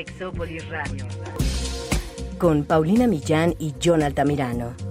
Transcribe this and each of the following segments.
Sexópolis Radio. Con Paulina Millán y John Altamirano.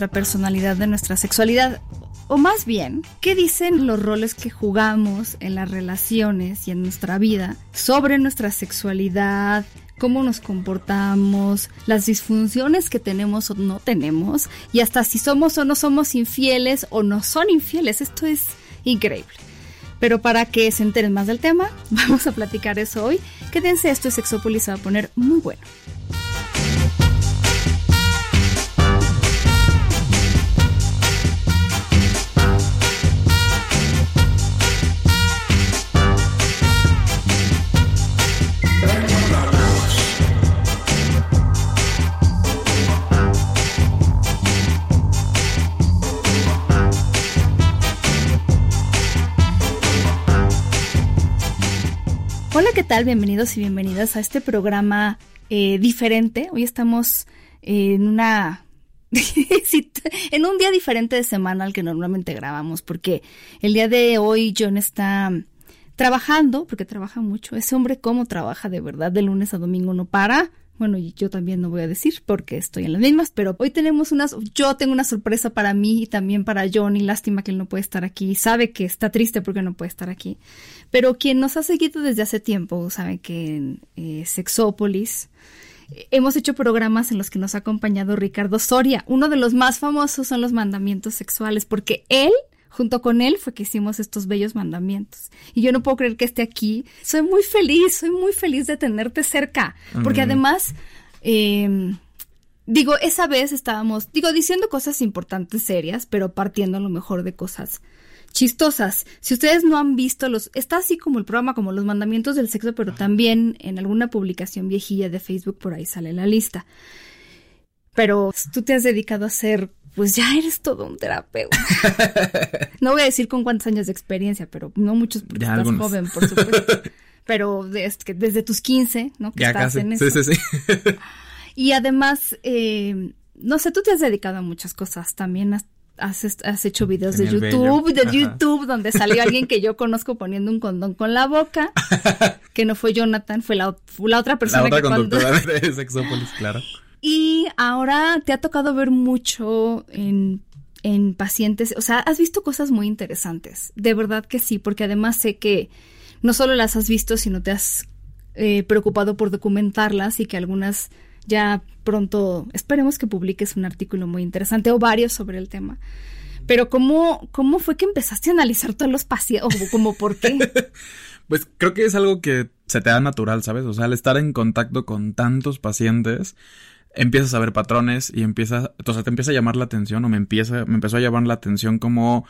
Nuestra personalidad de nuestra sexualidad. O más bien, ¿qué dicen los roles que jugamos en las relaciones y en nuestra vida sobre nuestra sexualidad, cómo nos comportamos, las disfunciones que tenemos o no tenemos, y hasta si somos o no somos infieles o no son infieles? Esto es increíble. Pero para que se enteren más del tema, vamos a platicar eso hoy. Quédense, esto es Sexópolis, se va a poner muy bueno. ¿Qué tal? Bienvenidos y bienvenidas a este programa eh, diferente. Hoy estamos en una... en un día diferente de semana al que normalmente grabamos, porque el día de hoy John está trabajando, porque trabaja mucho. Ese hombre, ¿cómo trabaja de verdad? De lunes a domingo no para. Bueno, y yo también no voy a decir porque estoy en las mismas, pero hoy tenemos unas, yo tengo una sorpresa para mí y también para Johnny. Lástima que él no puede estar aquí. Sabe que está triste porque no puede estar aquí. Pero quien nos ha seguido desde hace tiempo sabe que en eh, Sexópolis eh, hemos hecho programas en los que nos ha acompañado Ricardo Soria. Uno de los más famosos son los mandamientos sexuales porque él junto con él fue que hicimos estos bellos mandamientos. Y yo no puedo creer que esté aquí. Soy muy feliz, soy muy feliz de tenerte cerca, porque además, em, digo, esa vez estábamos, digo, diciendo cosas importantes, serias, pero partiendo a lo mejor de cosas chistosas. Si ustedes no han visto los, está así como el programa, como los mandamientos del sexo, pero también en alguna publicación viejilla de Facebook por ahí sale la lista. Pero tú te has dedicado a hacer pues ya eres todo un terapeuta. no voy a decir con cuántos años de experiencia, pero no muchos porque estás joven, por supuesto. pero desde, desde tus 15, ¿no? Que estás en eso. Sí, sí, sí. y además, eh, no sé, tú te has dedicado a muchas cosas. También has, has, hecho videos de YouTube, de YouTube, donde salió alguien que yo conozco poniendo un condón con la boca, que no fue Jonathan, fue la, la otra persona la otra que conductora de Sexópolis, claro. Y ahora te ha tocado ver mucho en, en pacientes, o sea, has visto cosas muy interesantes, de verdad que sí, porque además sé que no solo las has visto, sino te has eh, preocupado por documentarlas y que algunas ya pronto esperemos que publiques un artículo muy interesante o varios sobre el tema. Pero ¿cómo, cómo fue que empezaste a analizar todos los pacientes? ¿O como por qué? pues creo que es algo que se te da natural, ¿sabes? O sea, al estar en contacto con tantos pacientes, empiezas a ver patrones y empieza, o sea, te empieza a llamar la atención o me empieza, me empezó a llamar la atención como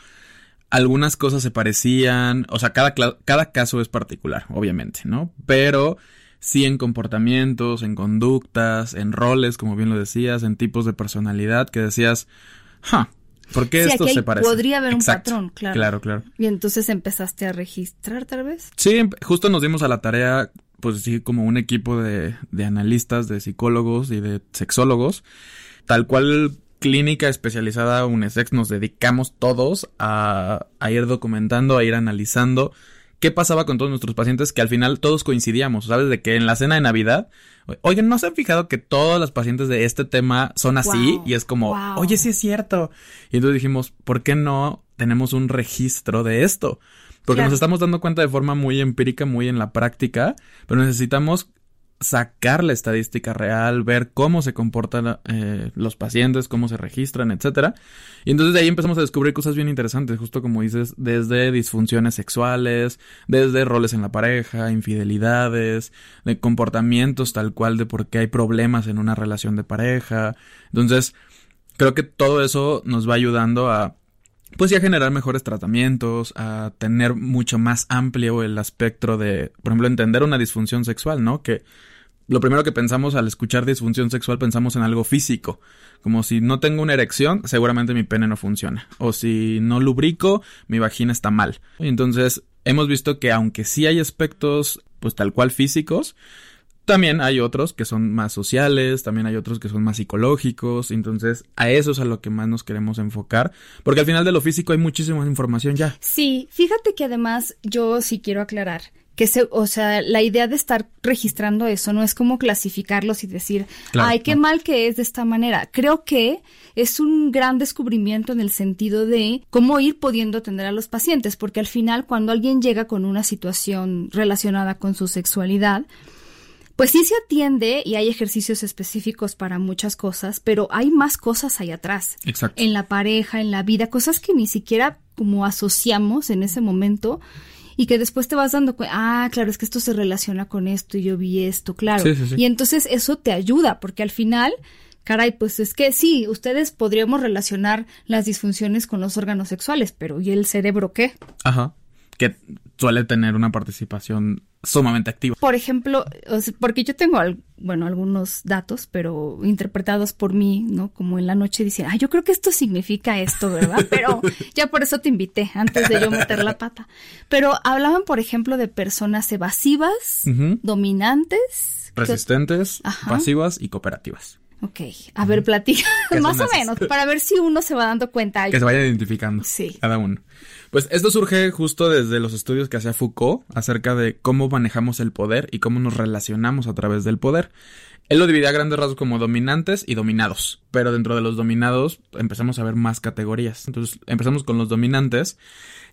algunas cosas se parecían, o sea, cada, cada caso es particular, obviamente, ¿no? Pero sí en comportamientos, en conductas, en roles, como bien lo decías, en tipos de personalidad que decías, ja, ¿por qué esto se parece? Podría haber un patrón, claro. Claro, claro. Y entonces empezaste a registrar tal vez. Sí, justo nos dimos a la tarea pues sí, como un equipo de, de analistas, de psicólogos y de sexólogos, tal cual clínica especializada UNESEX nos dedicamos todos a, a, ir documentando, a ir analizando qué pasaba con todos nuestros pacientes que al final todos coincidíamos, ¿sabes? De que en la cena de Navidad, oigan, ¿no se han fijado que todos los pacientes de este tema son así? y es como, oye, sí es cierto. Y entonces dijimos, ¿por qué no tenemos un registro de esto? Porque nos estamos dando cuenta de forma muy empírica, muy en la práctica, pero necesitamos sacar la estadística real, ver cómo se comportan eh, los pacientes, cómo se registran, etcétera. Y entonces de ahí empezamos a descubrir cosas bien interesantes, justo como dices, desde disfunciones sexuales, desde roles en la pareja, infidelidades, de comportamientos tal cual de por qué hay problemas en una relación de pareja. Entonces, creo que todo eso nos va ayudando a pues ya generar mejores tratamientos, a tener mucho más amplio el espectro de, por ejemplo, entender una disfunción sexual, ¿no? Que lo primero que pensamos al escuchar disfunción sexual pensamos en algo físico, como si no tengo una erección, seguramente mi pene no funciona, o si no lubrico, mi vagina está mal. Entonces, hemos visto que aunque sí hay aspectos, pues tal cual físicos, también hay otros que son más sociales, también hay otros que son más psicológicos, entonces a eso es a lo que más nos queremos enfocar, porque al final de lo físico hay muchísima información ya. Sí, fíjate que además yo sí quiero aclarar que se, o sea, la idea de estar registrando eso no es como clasificarlos y decir, ay, qué mal que es de esta manera. Creo que es un gran descubrimiento en el sentido de cómo ir pudiendo atender a los pacientes, porque al final cuando alguien llega con una situación relacionada con su sexualidad, pues sí se atiende y hay ejercicios específicos para muchas cosas, pero hay más cosas ahí atrás. Exacto. En la pareja, en la vida, cosas que ni siquiera como asociamos en ese momento y que después te vas dando cuenta, ah, claro, es que esto se relaciona con esto y yo vi esto, claro. Sí, sí, sí. Y entonces eso te ayuda, porque al final, caray, pues es que sí, ustedes podríamos relacionar las disfunciones con los órganos sexuales, pero ¿y el cerebro qué? Ajá. Que suele tener una participación sumamente activa. Por ejemplo, porque yo tengo, bueno, algunos datos, pero interpretados por mí, ¿no? Como en la noche dicen, ah, yo creo que esto significa esto, ¿verdad? Pero ya por eso te invité, antes de yo meter la pata. Pero hablaban, por ejemplo, de personas evasivas, dominantes. Resistentes, pasivas y cooperativas. Ok, a ver, platica, más o menos, para ver si uno se va dando cuenta. Que se vaya identificando. Sí. Cada uno. Pues esto surge justo desde los estudios que hacía Foucault acerca de cómo manejamos el poder y cómo nos relacionamos a través del poder. Él lo dividía a grandes rasgos como dominantes y dominados, pero dentro de los dominados empezamos a ver más categorías. Entonces empezamos con los dominantes.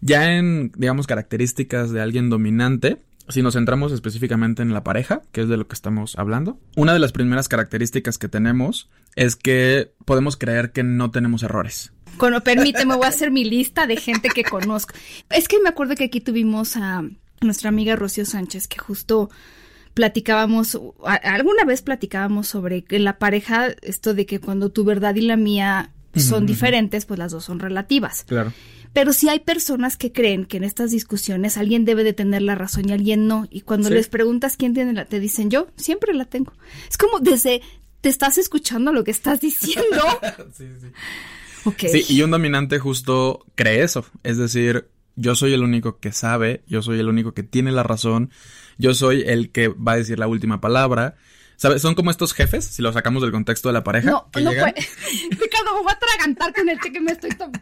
Ya en, digamos, características de alguien dominante, si nos centramos específicamente en la pareja, que es de lo que estamos hablando, una de las primeras características que tenemos es que podemos creer que no tenemos errores. Bueno, permíteme, voy a hacer mi lista de gente que conozco. Es que me acuerdo que aquí tuvimos a nuestra amiga Rocío Sánchez, que justo platicábamos, alguna vez platicábamos sobre la pareja esto de que cuando tu verdad y la mía son diferentes, pues las dos son relativas. Claro. Pero si hay personas que creen que en estas discusiones alguien debe de tener la razón y alguien no. Y cuando les preguntas quién tiene la, te dicen yo, siempre la tengo. Es como desde, te estás escuchando lo que estás diciendo. sí, sí. Okay. Sí, y un dominante justo cree eso. Es decir, yo soy el único que sabe, yo soy el único que tiene la razón, yo soy el que va a decir la última palabra. ¿Sabes? Son como estos jefes, si lo sacamos del contexto de la pareja. No, no llegan... Ricardo, me voy a atragantar con el que me estoy tomando.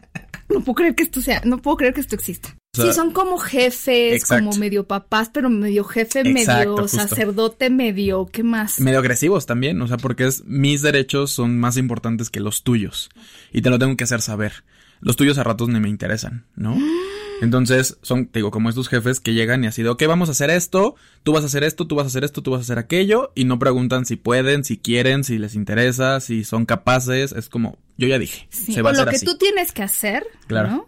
No puedo creer que esto sea, no puedo creer que esto exista. sí, son como jefes, como medio papás, pero medio jefe, medio sacerdote, medio, ¿qué más? Medio agresivos también, o sea, porque es mis derechos son más importantes que los tuyos y te lo tengo que hacer saber. Los tuyos a ratos ni me interesan, ¿no? Entonces, son, te digo, como estos jefes que llegan y así de, ok, vamos a hacer esto, tú vas a hacer esto, tú vas a hacer esto, tú vas a hacer aquello, y no preguntan si pueden, si quieren, si les interesa, si son capaces, es como, yo ya dije, se va a hacer lo que tú tienes que hacer, claro. ¿no?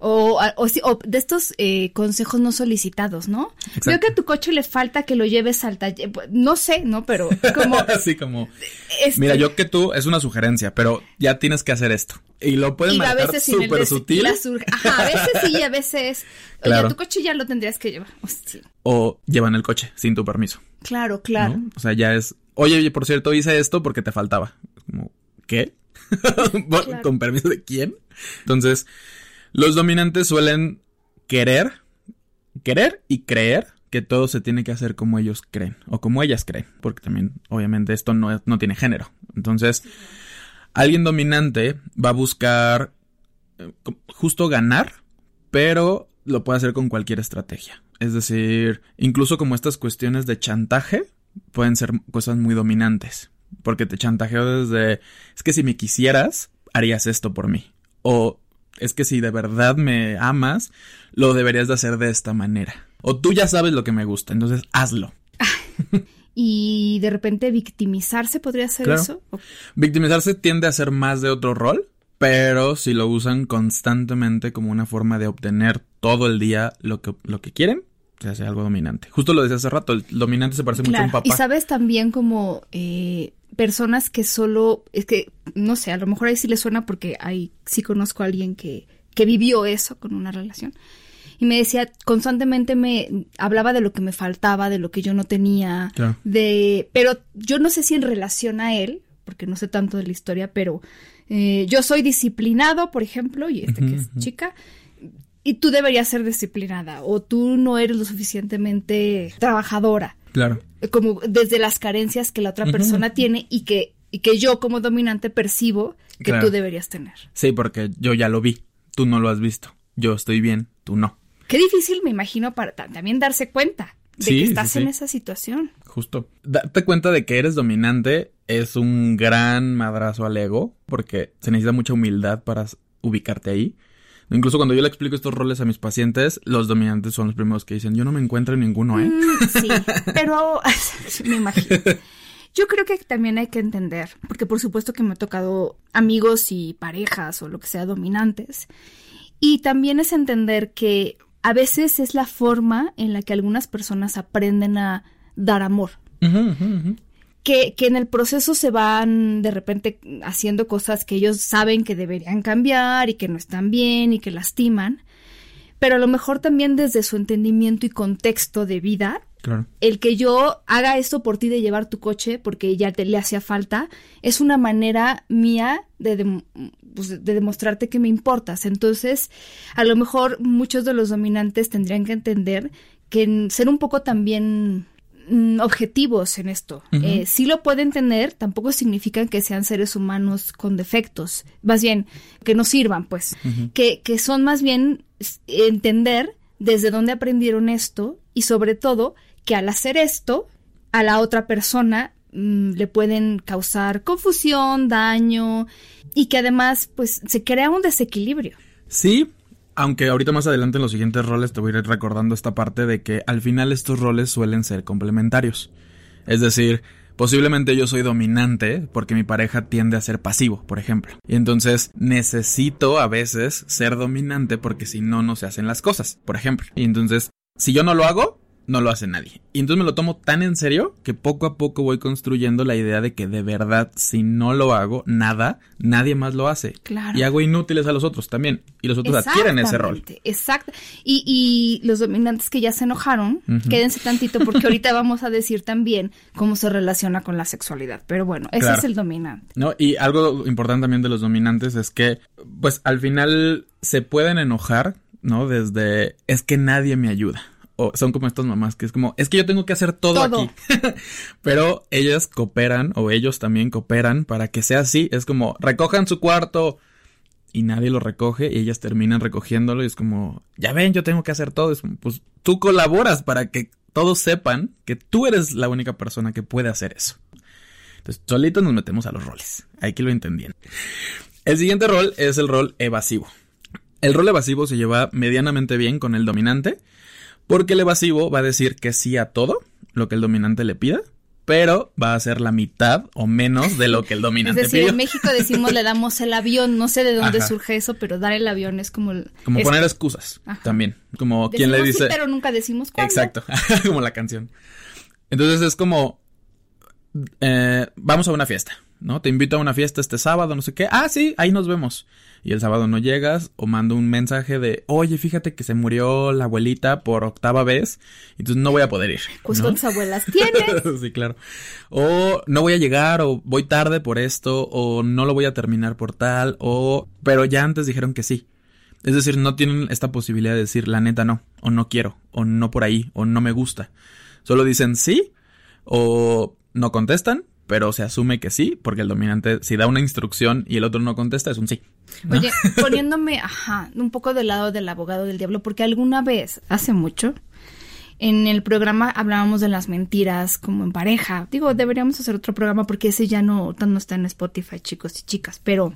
O, o, de estos eh, consejos no solicitados, ¿no? Creo que a tu coche le falta que lo lleves al taller. No sé, ¿no? Pero como. Así como. Este mira, yo que tú es una sugerencia, pero ya tienes que hacer esto. Y lo pueden y manejar súper sutil. Ajá, a veces sí y a veces. Oye, tu coche ya lo tendrías que llevar. O llevan el coche sin tu permiso. Claro, claro. O sea, ya es. Oye, por cierto, hice esto porque te faltaba. Como, ¿qué? ¿Con permiso de quién? Entonces los dominantes suelen querer, querer y creer que todo se tiene que hacer como ellos creen o como ellas creen, porque también obviamente esto no, no tiene género. Entonces, alguien dominante va a buscar eh, justo ganar, pero lo puede hacer con cualquier estrategia. Es decir, incluso como estas cuestiones de chantaje pueden ser cosas muy dominantes, porque te chantajeo desde, es que si me quisieras, harías esto por mí. O es que si de verdad me amas, lo deberías de hacer de esta manera. O tú ya sabes lo que me gusta, entonces hazlo. y de repente victimizarse podría ser eso. Victimizarse tiende a ser más de otro rol, pero si lo usan constantemente como una forma de obtener todo el día lo que, lo que quieren, se hace algo dominante. Justo lo decía hace rato, el dominante se parece mucho a un papá. Y sabes también como eh, personas que solo, es que, no sé, a lo mejor ahí sí le suena porque ahí sí conozco a alguien que, que vivió eso con una relación. Y me decía, constantemente me hablaba de lo que me faltaba, de lo que yo no tenía, Claro. de, pero yo no sé si en relación a él, porque no sé tanto de la historia, pero eh, yo soy disciplinado, por ejemplo, y este que es chica, y tú deberías ser disciplinada, o tú no eres lo suficientemente trabajadora Claro. como desde las carencias que la otra persona tiene y que, y que yo como dominante percibo que Claro. tú deberías tener. Sí, porque yo ya lo vi. Tú no lo has visto. Yo estoy bien, tú no. Qué difícil me imagino para ta- también darse cuenta de Sí, que estás sí. en esa situación. Justo. Darte cuenta de que eres dominante es un gran madrazo al ego, porque se necesita mucha humildad para ubicarte ahí. Incluso cuando yo le explico estos roles a mis pacientes, los dominantes son los primeros que dicen, yo no me encuentro en ninguno, ¿eh? Mm, sí, pero me imagino. Yo creo que también hay que entender, porque por supuesto que me ha tocado amigos y parejas o lo que sea dominantes, y también es entender que a veces es la forma en la que algunas personas aprenden a dar amor. Que, que en el proceso se van de repente haciendo cosas que ellos saben que deberían cambiar y que no están bien y que lastiman, pero a lo mejor también desde su entendimiento y contexto de vida, Claro. el que yo haga esto por ti de llevar tu coche porque ya te le hacía falta, es una manera mía de, pues, de demostrarte que me importas. Entonces, a lo mejor muchos de los dominantes tendrían que entender que ser un poco también objetivos en esto. Eh, sí lo pueden tener, tampoco significa que sean seres humanos con defectos, más bien que no sirvan, pues, que, que son más bien entender desde dónde aprendieron esto y sobre todo que al hacer esto a la otra persona mm, le pueden causar confusión, daño y que además pues se crea un desequilibrio. Sí, aunque ahorita más adelante en los siguientes roles te voy a ir recordando esta parte de que al final estos roles suelen ser complementarios. Es decir, posiblemente yo soy dominante porque mi pareja tiende a ser pasivo, por ejemplo. Y entonces necesito a veces ser dominante porque si no, no se hacen las cosas, por ejemplo. Y entonces, si yo no lo hago, no lo hace nadie. Y entonces me lo tomo tan en serio que poco a poco voy construyendo la idea de que de verdad, si no lo hago, nada, nadie más lo hace. Claro. Y hago inútiles a los otros también. Y los otros adquieren ese rol. Exacto. Y, y los dominantes que ya se enojaron, quédense tantito porque ahorita vamos a decir también cómo se relaciona con la sexualidad. Pero bueno, ese Claro. es el dominante. ¿No? Y algo importante también de los dominantes es que, pues al final se pueden enojar, ¿no? Desde, es que nadie me ayuda. O son como estas mamás que es como, es que yo tengo que hacer todo, Todo. aquí. Pero ellas cooperan, o ellos también cooperan para que sea así. Es como, recojan su cuarto y nadie lo recoge y ellas terminan recogiéndolo y es como, ya ven, yo tengo que hacer todo. Es como, pues tú colaboras para que todos sepan que tú eres la única persona que puede hacer eso. Entonces, solitos nos metemos a los roles. Hay que lo entendían. El siguiente rol es el rol evasivo. El rol evasivo se lleva medianamente bien con el dominante, porque el evasivo va a decir que sí a todo lo que el dominante le pida, pero va a ser la mitad o menos de lo que el Es dominante decir, pidió. en México decimos le damos el avión, no sé de dónde Ajá. surge eso, pero dar el avión es como... el- Como es- poner excusas Ajá. también. Como quien le decimos sí, dice. pero nunca decimos cuándo. Exacto, como la canción. Entonces es como, eh, vamos a una fiesta, ¿no? Te invito a una fiesta este sábado, no sé qué. Ah, sí, ahí nos vemos. Y el sábado no llegas o mando un mensaje de, oye, fíjate que se murió la abuelita por octava vez, entonces no voy a poder ir. Pues ¿no? cuántas abuelas tienes. sí, claro. O no voy a llegar, o voy tarde por esto, o no lo voy a terminar por tal, o... Pero ya antes dijeron que sí. Es decir, no tienen esta posibilidad de decir la neta no, o no quiero, o no por ahí, o no me gusta. Solo dicen sí, o no contestan, pero se asume que sí, porque el dominante, si da una instrucción y el otro no contesta, es un sí. ¿no? Oye, poniéndome, ajá, un poco del lado del abogado del diablo, porque alguna vez, hace mucho, en el programa hablábamos de las mentiras como en pareja. Digo, deberíamos hacer otro programa porque ese ya no, no está en Spotify, chicos y chicas, pero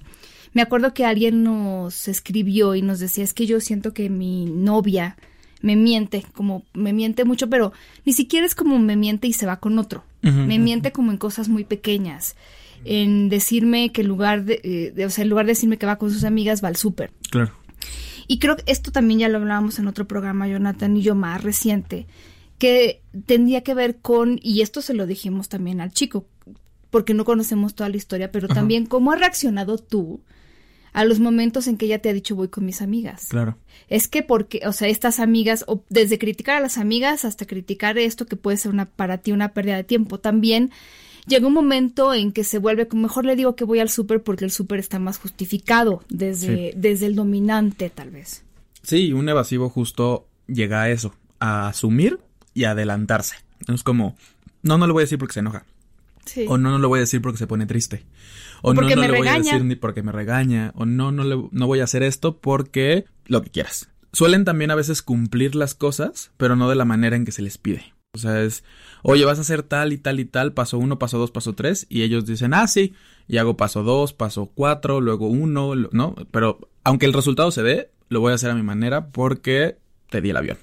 me acuerdo que alguien nos escribió y nos decía, es que yo siento que mi novia me miente, como me miente mucho, pero ni siquiera es como me miente y se va con otro. Me miente como en cosas muy pequeñas. En decirme que en lugar de, eh, de- o sea, en lugar de decirme que va con sus amigas, va al súper. Claro. Y creo que esto también ya lo hablábamos en otro programa, Jonathan y yo, más reciente, que tendría que ver con, y esto se lo dijimos también al chico, porque no conocemos toda la historia, pero también cómo has reaccionado tú a los momentos en que ella te ha dicho voy con mis amigas. Claro. Es que porque, o sea, estas amigas, o desde criticar a las amigas hasta criticar esto que puede ser una para ti una pérdida de tiempo, también llega un momento en que se vuelve, mejor le digo que voy al súper porque el súper está más justificado desde, desde el dominante, tal vez. Sí, un evasivo justo llega a eso, a asumir y adelantarse. Es como, no, no le voy a decir porque se enoja. Sí. O no, no le voy a decir porque se pone triste. O Porque no, no le voy a decir ni porque me regaña. O no, no, le, no voy a hacer esto porque lo que quieras. Suelen también a veces cumplir las cosas, pero no de la manera en que se les pide. O sea, es, oye, vas a hacer tal y tal y tal, paso uno, paso dos, paso tres, y ellos dicen, ah, sí, y hago paso dos, paso cuatro, luego uno, ¿no? Pero aunque el resultado se dé, lo voy a hacer a mi manera porque te di el avión.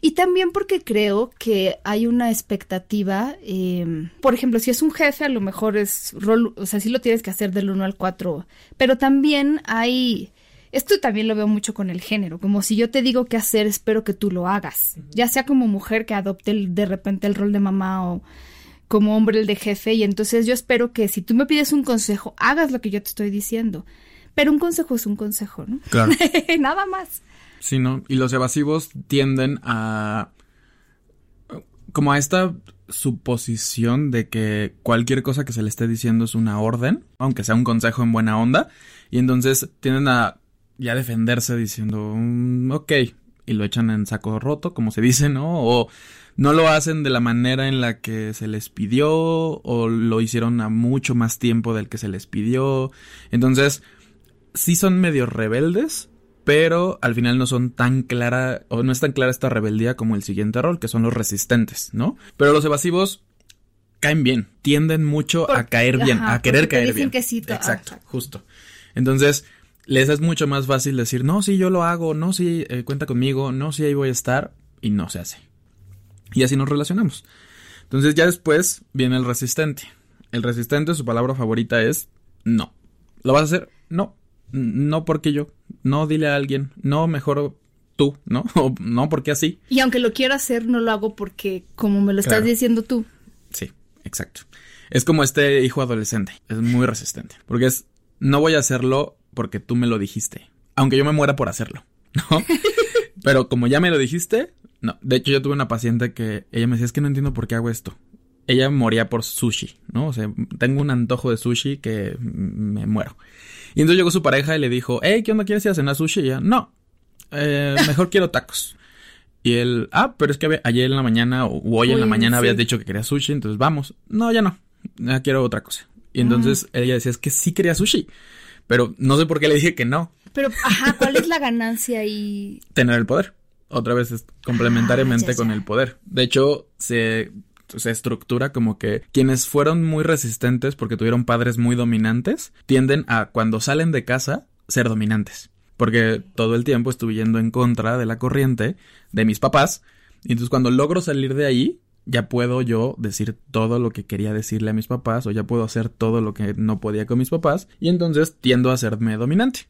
Y también porque creo que hay una expectativa, eh, por ejemplo, si es un jefe, a lo mejor es rol, o sea, sí lo tienes que hacer del 1 al 4, pero también hay, esto también lo veo mucho con el género, como si yo te digo qué hacer, espero que tú lo hagas, ya sea como mujer que adopte el- de repente el rol de mamá o como hombre el de jefe, y entonces yo espero que si tú me pides un consejo, hagas lo que yo te estoy diciendo. Pero un consejo es un consejo, ¿no? Claro. Nada más. Sí, ¿no? Y los evasivos tienden a... como a esta suposición de que cualquier cosa que se le esté diciendo es una orden, aunque sea un consejo en buena onda, y entonces tienden a ya defenderse diciendo, "Mm, ok, y lo echan en saco roto, como se dice, ¿no? O no lo hacen de la manera en la que se les pidió, o lo hicieron a mucho más tiempo del que se les pidió. Entonces, sí son medio rebeldes, pero al final no son tan clara, o no es tan clara esta rebeldía como el siguiente rol, que son los resistentes, ¿no? Pero los evasivos caen bien, tienden mucho a caer bien, ajá, a querer caer dicen bien. que sí, to- exacto, ajá. justo. Entonces, les es mucho más fácil decir, no, sí, yo lo hago, no, sí, eh, cuenta conmigo, no, sí, ahí voy a estar, y no se hace. Y así nos relacionamos. Entonces ya después viene el resistente. El resistente, su palabra favorita es no. ¿Lo vas a hacer? No. No porque yo. No dile a alguien. No, mejor tú, ¿no? O no porque así. Y aunque lo quiero hacer, no lo hago porque, como me lo estás Claro. diciendo tú. Sí, exacto. Es como este hijo adolescente. Es muy resistente. Porque es, no voy a hacerlo porque tú me lo dijiste. Aunque yo me muera por hacerlo, ¿no? Pero como ya me lo dijiste, no. De hecho, yo tuve una paciente que ella me decía, es que no entiendo por qué hago esto. Ella moría por sushi, ¿no? O sea, tengo un antojo de sushi que me muero. Y entonces llegó su pareja y le dijo, hey, ¿qué onda? ¿Quieres ir a cenar sushi? Y ella, no, eh, mejor quiero tacos. Y él, ah, pero es que ayer en la mañana o hoy en la mañana sí. habías dicho que querías sushi, entonces vamos. No, ya no, ya quiero otra cosa. Y entonces ella decía, es que sí quería sushi, pero no sé por qué le dije que no, Pero, ajá, ¿cuál es la ganancia ahí? tener el poder. Otra vez es complementariamente Ah, ya, con el poder. De hecho, se, se estructura como que quienes fueron muy resistentes porque tuvieron padres muy dominantes, tienden a cuando salen de casa ser dominantes. Porque todo el tiempo estuve yendo en contra de la corriente de mis papás. Y entonces cuando logro salir de ahí, ya puedo yo decir todo lo que quería decirle a mis papás o ya puedo hacer todo lo que no podía con mis papás. Y entonces tiendo a serme dominante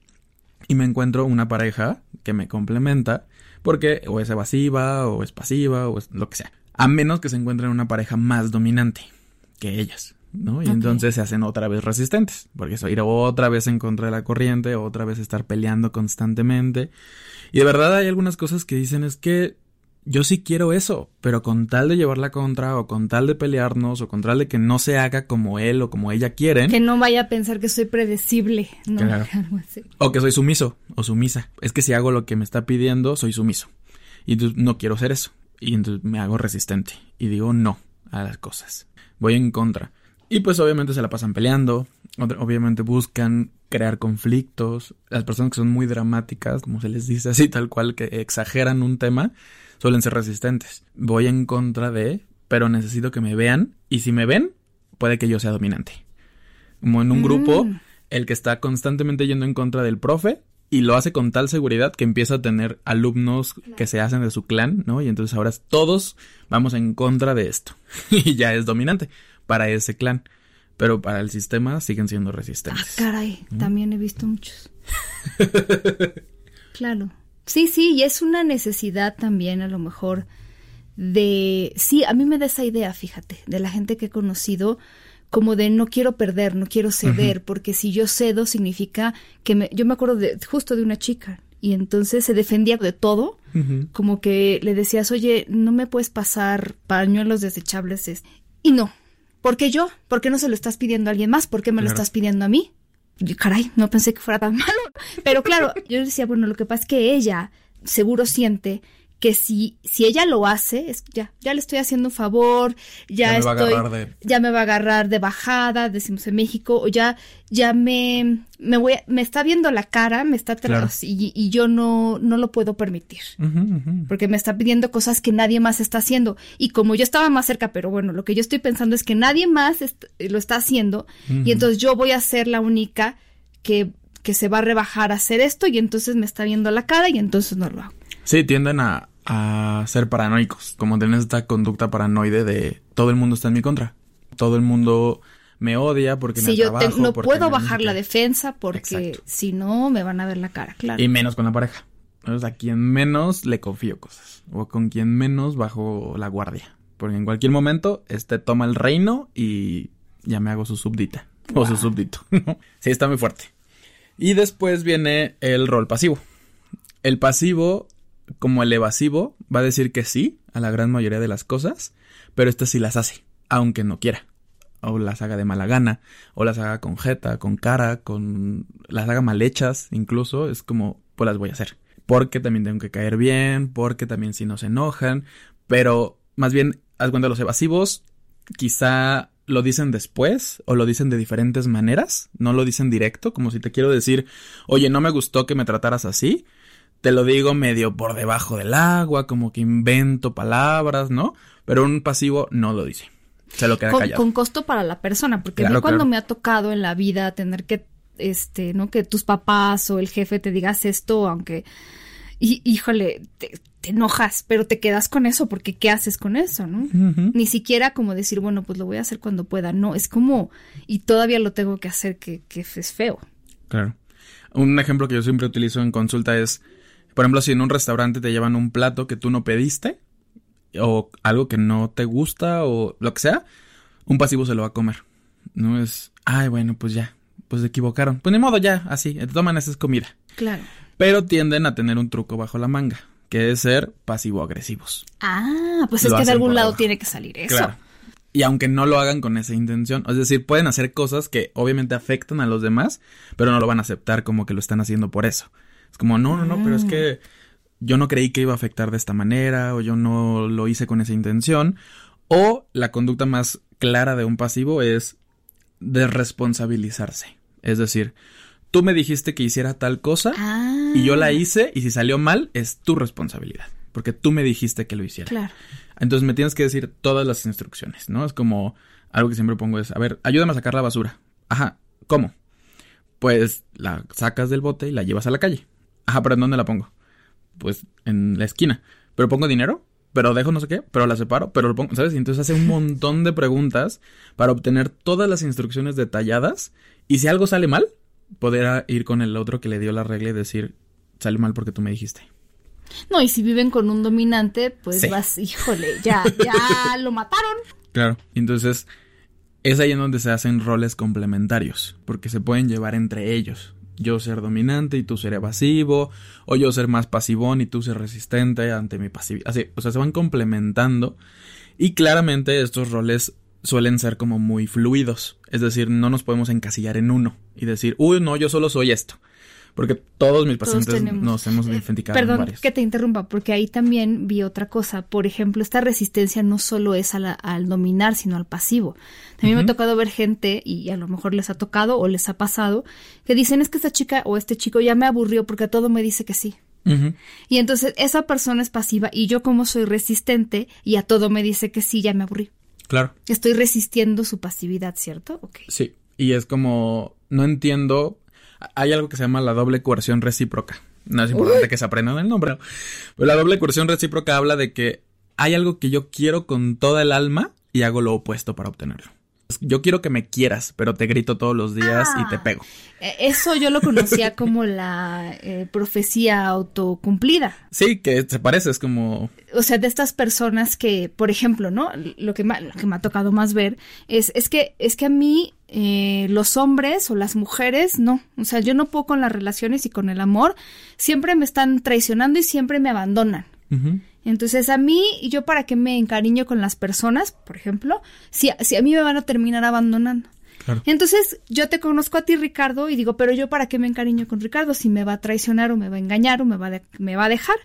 y me encuentro una pareja que me complementa porque o es evasiva o es pasiva o es lo que sea. A menos que se encuentren una pareja más dominante que ellas, ¿no? Y entonces se hacen otra vez resistentes, porque eso ir otra vez en contra de la corriente, otra vez estar peleando constantemente. Y de verdad hay algunas cosas que dicen es que yo sí quiero eso, pero con tal de llevarla contra o con tal de pelearnos o con tal de que no se haga como él o como ella quieren. Que no vaya a pensar que soy predecible, ¿no? Claro. O que soy sumiso o sumisa. Es que si hago lo que me está pidiendo, soy sumiso. Y no quiero ser eso. Y entonces me hago resistente. Y digo no a las cosas. Voy en contra. Y pues obviamente se la pasan peleando. Obviamente buscan crear conflictos. Las personas que son muy dramáticas, como se les dice así, tal cual, que exageran un tema, suelen ser resistentes. Voy en contra de, pero necesito que me vean. Y si me ven, puede que yo sea dominante. Como en un grupo, Mm. el que está constantemente yendo en contra del profe y lo hace con tal seguridad que empieza a tener alumnos que se hacen de su clan, ¿no? Y entonces ahora todos vamos en contra de esto. y ya es dominante para ese clan. Pero para el sistema siguen siendo Ah, resistentes. caray, también he visto muchos. claro. Sí, sí, y es una necesidad también a lo mejor de... Sí, a mí me da esa idea, fíjate, de la gente que he conocido, como de no quiero perder, no quiero ceder, porque si yo cedo significa que me, yo me acuerdo de, justo de una chica y entonces se defendía de todo, como que le decías, oye, no me puedes pasar pañuelos desechables, y no, ¿por qué yo? ¿Por qué no se lo estás pidiendo a alguien más? ¿Por qué me lo estás pidiendo a mí? Y, caray, no pensé que fuera tan malo, pero claro, yo decía, bueno, lo que pasa es que ella seguro siente que si, si ella lo hace, es, ya, ya le estoy haciendo un favor, ya, estoy, ya me va a agarrar de bajada, decimos en México, o ya, ya me, me voy, me está viendo la cara, me está y, y, yo no, no lo puedo permitir, porque me está pidiendo cosas que nadie más está haciendo, y como yo estaba más cerca, pero bueno, lo que yo estoy pensando es que nadie más lo está haciendo, y entonces yo voy a ser la única que, que se va a rebajar a hacer esto, y entonces me está viendo la cara, y entonces no lo hago. Sí, tienden a, a ser paranoicos, como tener esta conducta paranoide de todo el mundo está en mi contra, todo el mundo me odia porque si yo no puedo bajar la defensa porque si no me van a ver la cara, claro. Y menos con la pareja. a quien menos le confío cosas o con quien menos bajo la guardia, porque en cualquier momento este toma el reino y ya me hago su súbdita o su súbdito. sí, está muy fuerte. Y después viene el rol pasivo. El pasivo como el evasivo va a decir que sí a la gran mayoría de las cosas, pero este sí las hace, aunque no quiera. O las haga de mala gana, o las haga con jeta, con cara, con las haga mal hechas, incluso, es como, pues las voy a hacer. Porque también tengo que caer bien, porque también si no se enojan, pero más bien, haz cuenta, los evasivos quizá lo dicen después o lo dicen de diferentes maneras, no lo dicen directo, como si te quiero decir, oye, no me gustó que me trataras así, te lo digo medio por debajo del agua, como que invento palabras, ¿no? Pero un pasivo no lo dice. Se lo queda con, callado. Con costo para la persona, porque a cuando me ha tocado en la vida tener que, este, ¿no? Que tus papás o el jefe te digas esto, aunque, y, híjole, te, enojas, pero te quedas con eso, porque ¿qué haces con eso, no? Ni siquiera como decir, bueno, pues lo voy a hacer cuando pueda, no, es como, y todavía lo tengo que hacer, que, que es feo. Claro. Un ejemplo que yo siempre utilizo en consulta es, por ejemplo, si en un restaurante te llevan un plato que tú no pediste, o algo que no te gusta, o lo que sea, un pasivo se lo va a comer. No es, ay, bueno, pues ya, pues se equivocaron. Pues ni modo, ya, así, toman esa comida. Claro. Pero tienden a tener un truco bajo la manga, que es ser pasivo-agresivos. Ah, pues es que de algún lado tiene que salir eso. Claro. Y aunque no lo hagan con esa intención, es decir, pueden hacer cosas que obviamente afectan a los demás, pero no lo van a aceptar como que lo están haciendo por eso. Es como, no, no, no, pero es que ah. yo no creí que iba a afectar de esta manera o yo no lo hice con esa intención. O la conducta más clara de un pasivo es desresponsabilizarse. Es decir, tú me dijiste que hiciera tal cosa y yo la ah. hice y si salió mal es tu responsabilidad. Porque tú me dijiste que lo hiciera. Claro. Entonces me tienes que decir todas las instrucciones, ¿no? Es como algo que siempre pongo es, a ver, ayúdame a sacar la basura. Ajá, ¿cómo? Pues la sacas del bote y la llevas a la calle. Ajá, pero ¿en dónde la pongo? Pues en la esquina. ¿Pero pongo dinero? ¿Pero dejo no sé qué? ¿Pero la separo? ¿Pero lo pongo? ¿Sabes? Y entonces hace un montón de preguntas para obtener todas las instrucciones detalladas. Y si algo sale mal, poder ir con el otro que le dio la regla y decir, sale mal porque tú me dijiste. No, y si viven con un dominante, pues vas, híjole, ya, ya lo mataron. Claro, entonces es ahí en donde se hacen roles complementarios, porque se pueden llevar entre ellos yo ser dominante y tú ser evasivo, o yo ser más pasivón y tú ser resistente ante mi pasividad. Así, o sea, se van complementando y claramente estos roles suelen ser como muy fluidos, es decir, no nos podemos encasillar en uno y decir, uy, no, yo solo soy esto. Porque todos mis pacientes nos hemos eh, identificado Perdón, varios. que te interrumpa, porque ahí también vi otra cosa. Por ejemplo, esta resistencia no solo es al dominar, sino al pasivo. También me ha tocado ver gente, y a lo mejor les ha tocado o les ha pasado, que dicen es que esta chica o este chico ya me aburrió porque a todo me dice que sí. Y entonces esa persona es pasiva y yo como soy resistente y a todo me dice que sí, ya me aburrí. Claro. Estoy resistiendo su pasividad, ¿cierto? Okay. Sí. Y es como, no entiendo hay algo que se llama la doble coerción recíproca. No es importante que se aprendan el nombre. Pero la doble coerción recíproca habla de que hay algo que yo quiero con toda el alma y hago lo opuesto para obtenerlo. Yo quiero que me quieras, pero te grito todos los días y te Ah. pego. Eh, Eso yo lo conocía como la eh, profecía autocumplida. Sí, que se parece, es como... o sea, de estas personas que, por ejemplo, ¿no? Lo que, lo que me ha tocado más ver es, es que, es que a mí, eh, los hombres o las mujeres, no. O sea, yo no puedo con las relaciones y con el amor. Siempre me están traicionando y siempre me abandonan. Entonces, a mí, yo para qué me encariño con las personas, por ejemplo, si, si a mí me van a terminar abandonando. Claro. Entonces, yo te conozco a ti, Ricardo, y digo, pero yo para qué me encariño con Ricardo si me va a traicionar o me va a engañar o me va de- me va a dejar.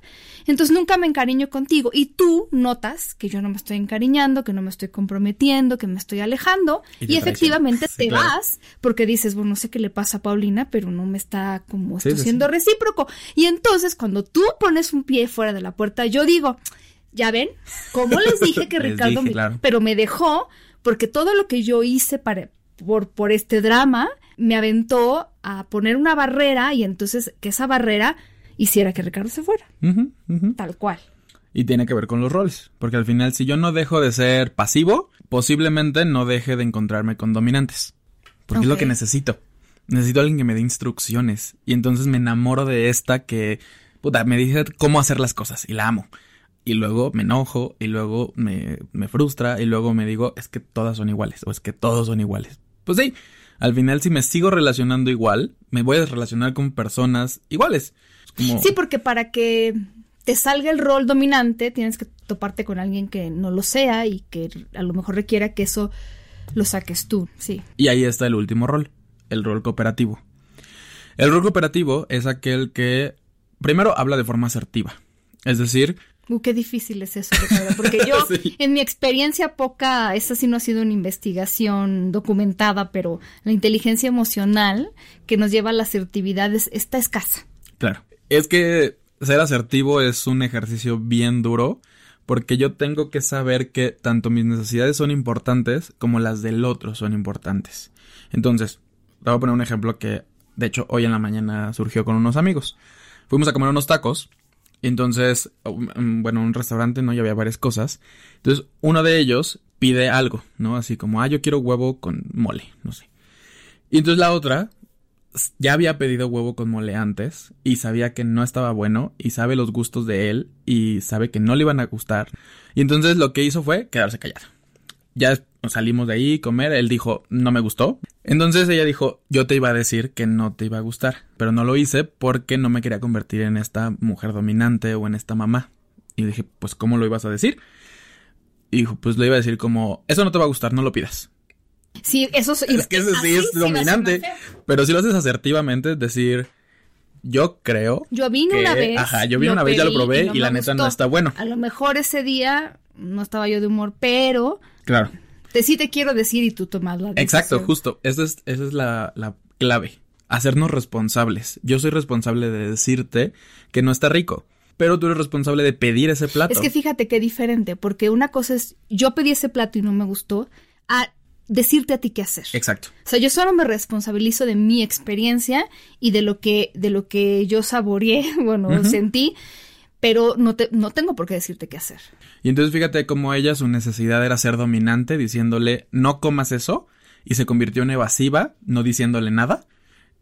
Entonces, nunca me encariño contigo. Y tú notas que yo no me estoy encariñando, que no me estoy comprometiendo, que me estoy alejando. Y Y, te efectivamente. Sí, te claro. vas porque dices, bueno, no sé qué le pasa a Paulina, pero no me está como esto sí, siendo sí. recíproco. Y entonces, cuando tú pones un pie fuera de la puerta, yo digo, ya ven, como les dije que Ricardo, dije, me- claro. pero me dejó porque todo lo que yo hice para por, por este drama me aventó a poner una barrera y entonces que esa barrera hiciera que Ricardo se fuera, tal cual. Y tiene que ver con los roles. Porque al final, si yo no dejo de ser pasivo, posiblemente no deje de encontrarme con dominantes. Porque es lo que necesito. Necesito a alguien que me dé instrucciones. Y entonces me enamoro de esta que, puta, me dice cómo hacer las cosas. Y la amo. Y luego me enojo. Y luego me, me frustra. Y luego me digo, es que todas son iguales. O es que todos son iguales. Pues sí. Al final, si me sigo relacionando igual, me voy a relacionar con personas iguales. Como- Sí, porque para que te salga el rol dominante tienes que toparte con alguien que no lo sea y que a lo mejor requiera que eso lo saques tú, sí. Y ahí está el último rol, el rol cooperativo. El rol cooperativo es aquel que primero habla de forma asertiva. Es decir, Uh, qué difícil es eso, Ricardo, porque yo, Sí. en mi experiencia poca, esta sí no ha sido una investigación documentada, pero la inteligencia emocional que nos lleva a la asertividad es, está escasa. claro, es que ser asertivo es un ejercicio bien duro porque yo tengo que saber que tanto mis necesidades son importantes como las del otro son importantes. Entonces, te voy a poner un ejemplo que de hecho hoy en la mañana surgió con unos amigos. Fuimos a comer unos tacos Entonces, um, bueno, un restaurante, ¿no? Y había varias cosas. Entonces, uno de ellos pide algo, ¿no? Así como, ah, yo quiero huevo con mole, no sé. Y entonces la otra ya había pedido huevo con mole antes y sabía que no estaba bueno y sabe los gustos de él y sabe que no le iban a gustar. Y entonces lo que hizo fue quedarse callada. Ya salimos de ahí, comer, él dijo, no me gustó. Entonces ella dijo, yo te iba a decir que no te iba a gustar, pero no lo hice porque no me quería convertir en esta mujer dominante o en esta mamá. Y dije, pues, ¿cómo lo ibas a decir? Y dijo, pues le iba a decir como, eso no te va a gustar, no lo pidas. Sí, eso es, Es que ese sí es dominante. Pero si lo haces asertivamente, es decir, yo creo. Yo vine que- una vez. Ajá, yo vine una vez, ya lo probé no y, la neta no está bueno. A lo mejor ese día no estaba yo de humor, pero Claro. Te, sí te quiero decir y tú tomas la decisión. Exacto, justo. Esa es, esa es la, la clave. Hacernos responsables. Yo soy responsable de decirte que no está rico. Pero tú eres responsable de pedir ese plato. Es que fíjate qué diferente, porque una cosa es yo pedí ese plato y no me gustó, a decirte a ti qué hacer. Exacto. O sea, yo solo me responsabilizo de mi experiencia y de lo que, de lo que yo saboreé, bueno, sentí, pero no te, no tengo por qué decirte qué hacer. Y entonces fíjate cómo ella su necesidad era ser dominante, diciéndole no comas eso, y se convirtió en evasiva, no diciéndole nada.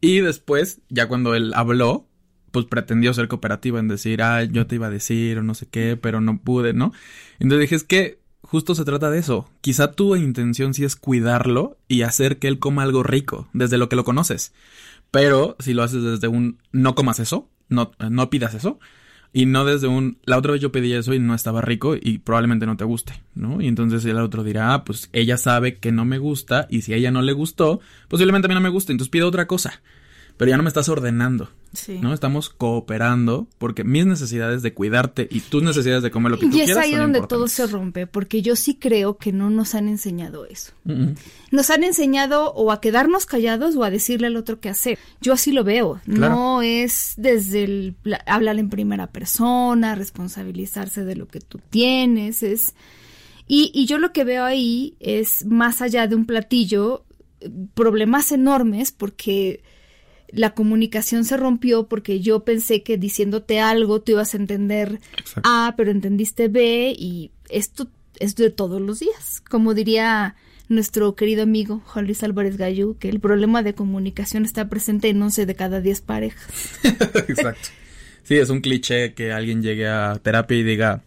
Y después, ya cuando él habló, pues pretendió ser cooperativa en decir, ah, yo te iba a decir o no sé qué, pero no pude, ¿no? Entonces dije, es que justo se trata de eso. Quizá tu intención sí es cuidarlo y hacer que él coma algo rico, desde lo que lo conoces. Pero si lo haces desde un no comas eso, no, no pidas eso, y no desde un, la otra vez yo pedí eso y no estaba rico y probablemente no te guste, ¿no? Y entonces el otro dirá, ah, pues ella sabe que no me gusta y si a ella no le gustó, posiblemente a mí no me guste, entonces pide otra cosa. Pero ya no me estás ordenando, Sí. ¿no? Estamos cooperando porque mis necesidades de cuidarte y tus necesidades de comer lo que tú Y es quieras ahí donde todo se rompe, porque yo sí creo que no nos han enseñado eso. Nos han enseñado o a quedarnos callados o a decirle al otro qué hacer. Yo así lo veo. Claro. No es desde el hablar en primera persona, responsabilizarse de lo que tú tienes, es y, y yo lo que veo ahí es más allá de un platillo eh, problemas enormes porque la comunicación se rompió porque yo pensé que diciéndote algo tú ibas a entender Exacto. A, pero entendiste B y esto es de todos los días. Como diría nuestro querido amigo Juan Luis Álvarez Gallú, que el problema de comunicación está presente en 11 de cada 10 parejas. Exacto. Sí, es un cliché que alguien llegue a terapia y diga,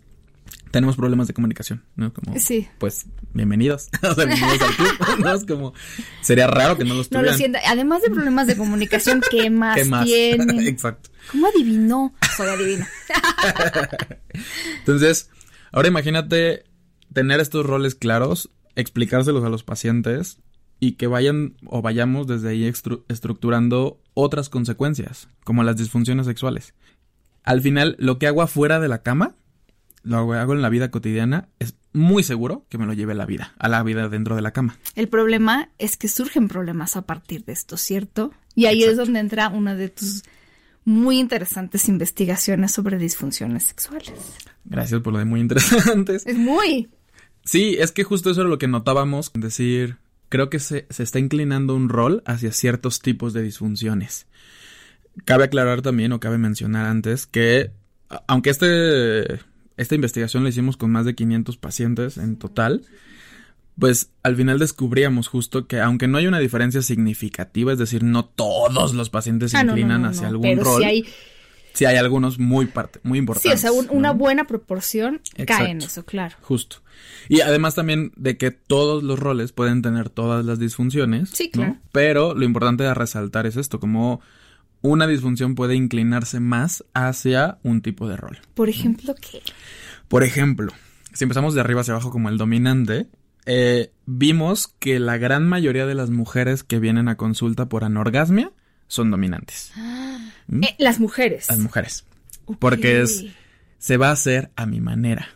tenemos problemas de comunicación, ¿no? Como, sí. Pues, bienvenidos. o sea, bienvenidos al club, ¿no? Es como, sería raro que no los tuvieran. No lo siento. Además de problemas de comunicación, ¿qué más, ¿Qué más? tienen? Exacto. ¿Cómo adivinó? Soy adivina. Entonces, ahora imagínate tener estos roles claros, explicárselos a los pacientes y que vayan o vayamos desde ahí estru- estructurando otras consecuencias, como las disfunciones sexuales. Al final, lo que hago afuera de la cama, lo hago- en la vida cotidiana, es muy seguro que me lo lleve a la vida, a la vida dentro de la cama. El problema es que surgen problemas a partir de esto, ¿cierto? Y ahí es donde entra una de tus muy interesantes investigaciones sobre disfunciones sexuales. Gracias por lo de muy interesantes. Es muy. Sí, es que justo eso era lo que notábamos, decir, creo que se, se está inclinando un rol hacia ciertos tipos de disfunciones. Cabe aclarar también, o cabe mencionar antes, que aunque este, esta investigación la hicimos con más de 500 pacientes en total, pues al final descubríamos justo que aunque no hay una diferencia significativa, es decir, no todos los pacientes se Ah, no, no, inclinan no, hacia algún pero rol, sí hay, sí hay algunos muy, parte, muy sí, importantes. o sea, un- una ¿no? buena proporción cae en eso, claro. Justo. Y además también de que todos los roles pueden tener todas las disfunciones. Sí, ¿no? claro. Pero lo importante a resaltar es esto, como una disfunción puede inclinarse más hacia un tipo de rol. Por ejemplo, ¿qué? Por ejemplo, si empezamos de arriba hacia abajo como el dominante, eh, vimos que la gran mayoría de las mujeres que vienen a consulta por anorgasmia son dominantes. ¿Mm? Eh, las mujeres. Las mujeres. Porque es se va a hacer a mi manera.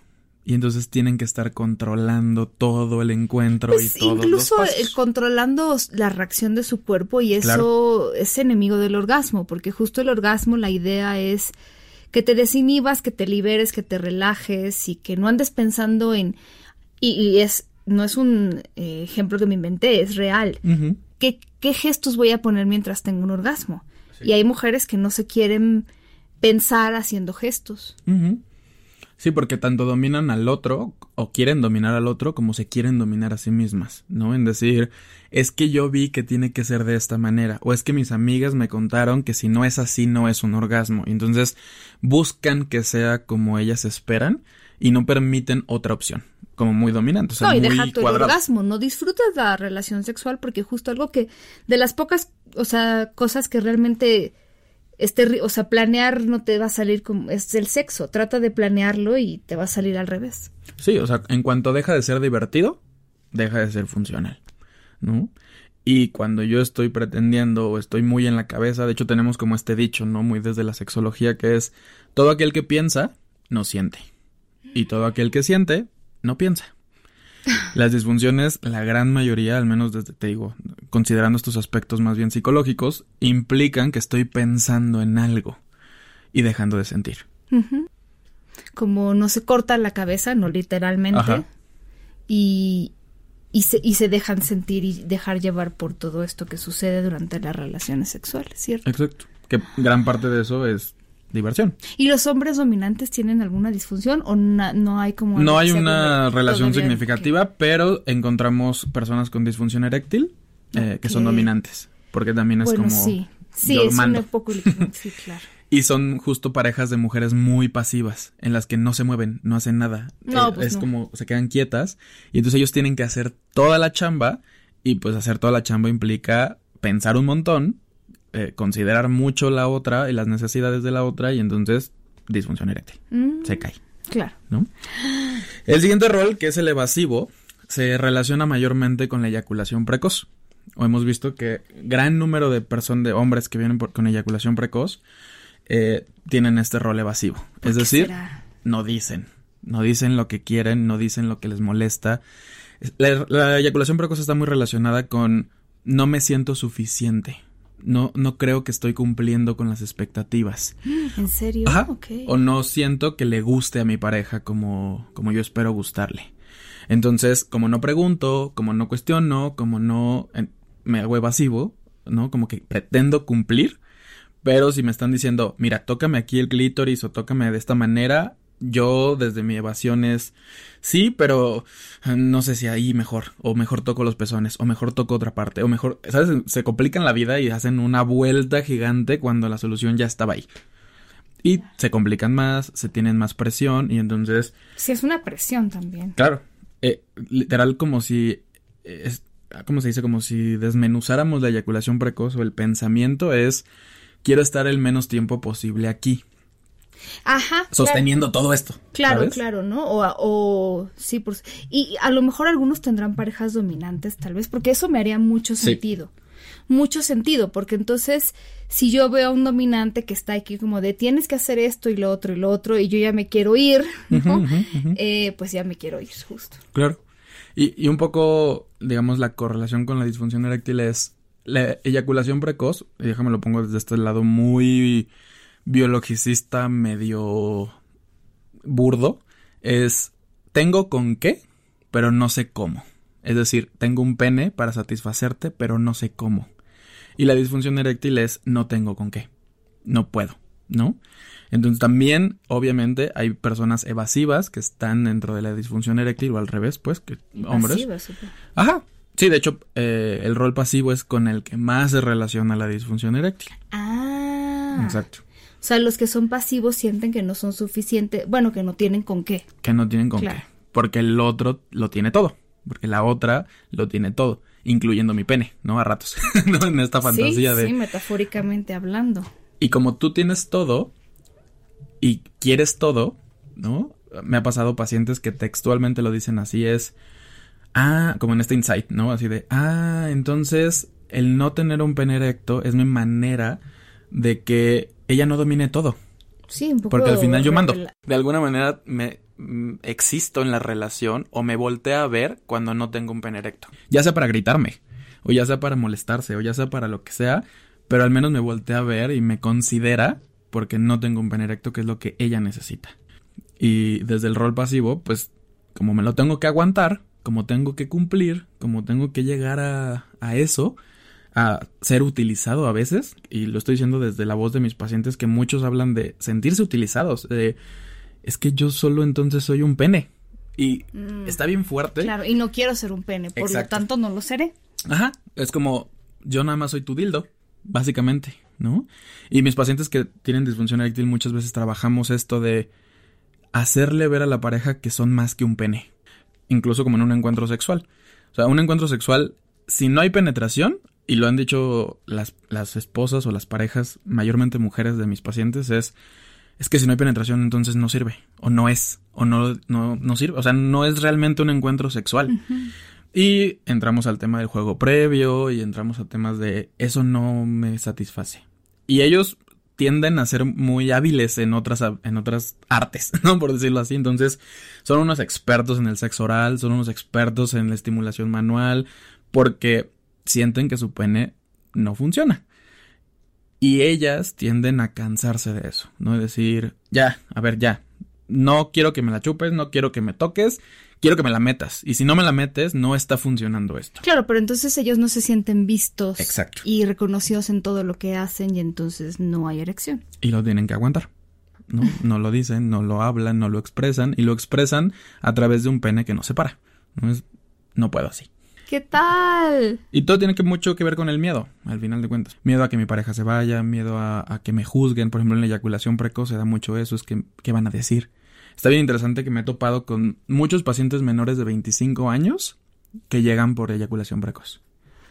Y entonces tienen que estar controlando todo el encuentro Pues y todos incluso los eh, pasos. controlando la reacción de su cuerpo y eso Claro. es enemigo del orgasmo, porque justo el orgasmo la idea es que te desinhibas, que te liberes, que te relajes y que no andes pensando en y, y es no es un eh, ejemplo que me inventé, es real. ¿Qué, qué gestos voy a poner mientras tengo un orgasmo? Y hay mujeres que no se quieren pensar haciendo gestos. Sí, porque tanto dominan al otro o quieren dominar al otro como se quieren dominar a sí mismas, ¿no? En decir, es que yo vi que tiene que ser de esta manera o es que mis amigas me contaron que si no es así no es un orgasmo. Entonces buscan que sea como ellas esperan y no permiten otra opción, como muy dominante, o sea, no, y deja tu orgasmo, no disfrutas la relación sexual porque justo algo que de las pocas, o sea, cosas que realmente ri- o sea, planear no te va a salir como es el sexo, trata de planearlo y te va a salir al revés. Sí, o sea, en cuanto deja de ser divertido, deja de ser funcional, ¿no? Y cuando yo estoy pretendiendo o estoy muy en la cabeza, de hecho tenemos como este dicho, ¿no? Muy desde la sexología, que es, todo aquel que piensa, no siente. Y todo aquel que siente, no piensa. Las disfunciones, la gran mayoría, al menos desde, te digo, considerando estos aspectos más bien psicológicos, implican que estoy pensando en algo y dejando de sentir. Como no se corta la cabeza, no literalmente, Ajá. y, y, se, y se dejan sentir y dejar llevar por todo esto que sucede durante las relaciones sexuales, ¿cierto? Exacto. Que gran parte de eso es diversión. ¿Y los hombres dominantes tienen alguna disfunción o na- no hay como... No hay una relación significativa, pero encontramos personas con disfunción eréctil eh, que son dominantes. Porque también es Bueno, como. sí. Sí, es un poco... Sí, claro. Y son justo parejas de mujeres muy pasivas, en las que no se mueven, no hacen nada. No, Eh, pues es no. como se quedan quietas. Y entonces ellos tienen que hacer toda la chamba. Y pues hacer toda la chamba implica pensar un montón, eh, considerar mucho la otra y las necesidades de la otra. Y entonces disfunción eréctil. Mm, Se cae. Claro. ¿no? El siguiente rol, que es el evasivo, se relaciona mayormente con la eyaculación precoz. O hemos visto que gran número de personas, de hombres que vienen por- con eyaculación precoz, eh, tienen este rol evasivo. ¿Por Es decir, será? no dicen, no dicen lo que quieren, no dicen lo que les molesta. La, la eyaculación precoz está muy relacionada con no me siento suficiente. No, no creo que estoy cumpliendo con las expectativas. ¿En serio? Ajá. O no siento que le guste a mi pareja como, como yo espero gustarle. Entonces, como no pregunto, como no cuestiono, como no eh, me hago evasivo, ¿no? Como que pretendo cumplir. Pero si me están diciendo, mira, tócame aquí el clítoris o tócame de esta manera, yo desde mi evasión es, sí, pero eh, no sé si ahí mejor, o mejor toco los pezones, o mejor toco otra parte, o mejor, ¿sabes? Se complican la vida y hacen una vuelta gigante cuando la solución ya estaba ahí. Y se complican más, se tienen más presión y entonces... Sí, es una presión también. Claro, eh, literal como si... Eh, es, ¿Cómo se dice? Como si desmenuzáramos la eyaculación precoz o el pensamiento es quiero estar el menos tiempo posible aquí. Ajá. Sosteniendo todo esto. Claro, claro, ¿no? O, o sí, por, y a lo mejor algunos tendrán parejas dominantes, tal vez, porque eso me haría mucho sentido. Mucho sentido, porque entonces, si yo veo a un dominante que está aquí como de tienes que hacer esto y lo otro y lo otro, y yo ya me quiero ir, ¿no? Eh, pues ya me quiero ir, justo. Claro. Y, y un poco, digamos, la correlación con la disfunción eréctil es la eyaculación precoz, y déjame lo pongo desde este lado muy biologicista medio burdo es tengo con qué, pero no sé cómo. Es decir, tengo un pene para satisfacerte, pero no sé cómo. Y la disfunción eréctil es no tengo con qué. No puedo, ¿no? Entonces también, obviamente, hay personas evasivas que están dentro de la disfunción eréctil o al revés, pues, que hombres. Ajá. Sí, de hecho, eh, el rol pasivo es con el que más se relaciona la disfunción eréctil. Ah. Exacto. O sea, los que son pasivos sienten que no son suficientes, bueno, que no tienen con qué. Que no tienen con qué. Porque el otro lo tiene todo. Porque la otra lo tiene todo, incluyendo mi pene, ¿no? A ratos, ¿no? En esta fantasía de... Sí, metafóricamente hablando. Y como tú tienes todo y quieres todo, ¿no? Me ha pasado pacientes que textualmente lo dicen así, es... Ah, como en este insight, ¿no? Así de... Ah, entonces el no tener un pene erecto es mi manera de que ella no domine todo. Sí, un poco. Porque al final yo mando. De alguna manera me mm, existo en la relación o me voltea a ver cuando no tengo un pene erecto. Ya sea para gritarme, o ya sea para molestarse, o ya sea para lo que sea, pero al menos me voltea a ver y me considera porque no tengo un pene erecto, que es lo que ella necesita. Y desde el rol pasivo, pues como me lo tengo que aguantar, como tengo que cumplir, como tengo que llegar a, a eso, a ser utilizado a veces, y lo estoy diciendo desde la voz de mis pacientes que muchos hablan de sentirse utilizados, de es que yo solo entonces soy un pene. Y mm. está bien fuerte. Claro, y no quiero ser un pene, por lo tanto no lo seré. Ajá, es como yo nada más soy tu dildo, básicamente, ¿no? Y mis pacientes que tienen disfunción eréctil muchas veces trabajamos esto de hacerle ver a la pareja que son más que un pene, incluso como en un encuentro sexual. O sea, un encuentro sexual, si no hay penetración, y lo han dicho las, las esposas o las parejas, mayormente mujeres de mis pacientes, es, es que si no hay penetración entonces no sirve, o no es, o no, no, no sirve, o sea, no es realmente un encuentro sexual. Y entramos al tema del juego previo y entramos a temas de eso no me satisface. Y ellos tienden a ser muy hábiles en otras, en otras artes, ¿no? Por decirlo así. Entonces, son unos expertos en el sexo oral, son unos expertos en la estimulación manual, porque sienten que su pene no funciona. Y ellas tienden a cansarse de eso, ¿no? Es decir, ya, a ver, ya, no quiero que me la chupes, no quiero que me toques, quiero que me la metas. Y si no me la metes, no está funcionando esto. Claro, pero entonces ellos no se sienten vistos y reconocidos en todo lo que hacen y entonces no hay erección. Y lo tienen que aguantar. ¿no? no lo dicen, no lo hablan, no lo expresan y lo expresan a través de un pene que no se para. No, es, no puedo así. ¿Qué tal? Y todo tiene que mucho que ver con el miedo, al final de cuentas. Miedo a que mi pareja se vaya, miedo a, que me juzguen. Por ejemplo, en la eyaculación precoz se da mucho eso, es que, ¿qué van a decir? Está bien interesante que me he topado con muchos pacientes menores de 25 años que llegan por eyaculación precoz.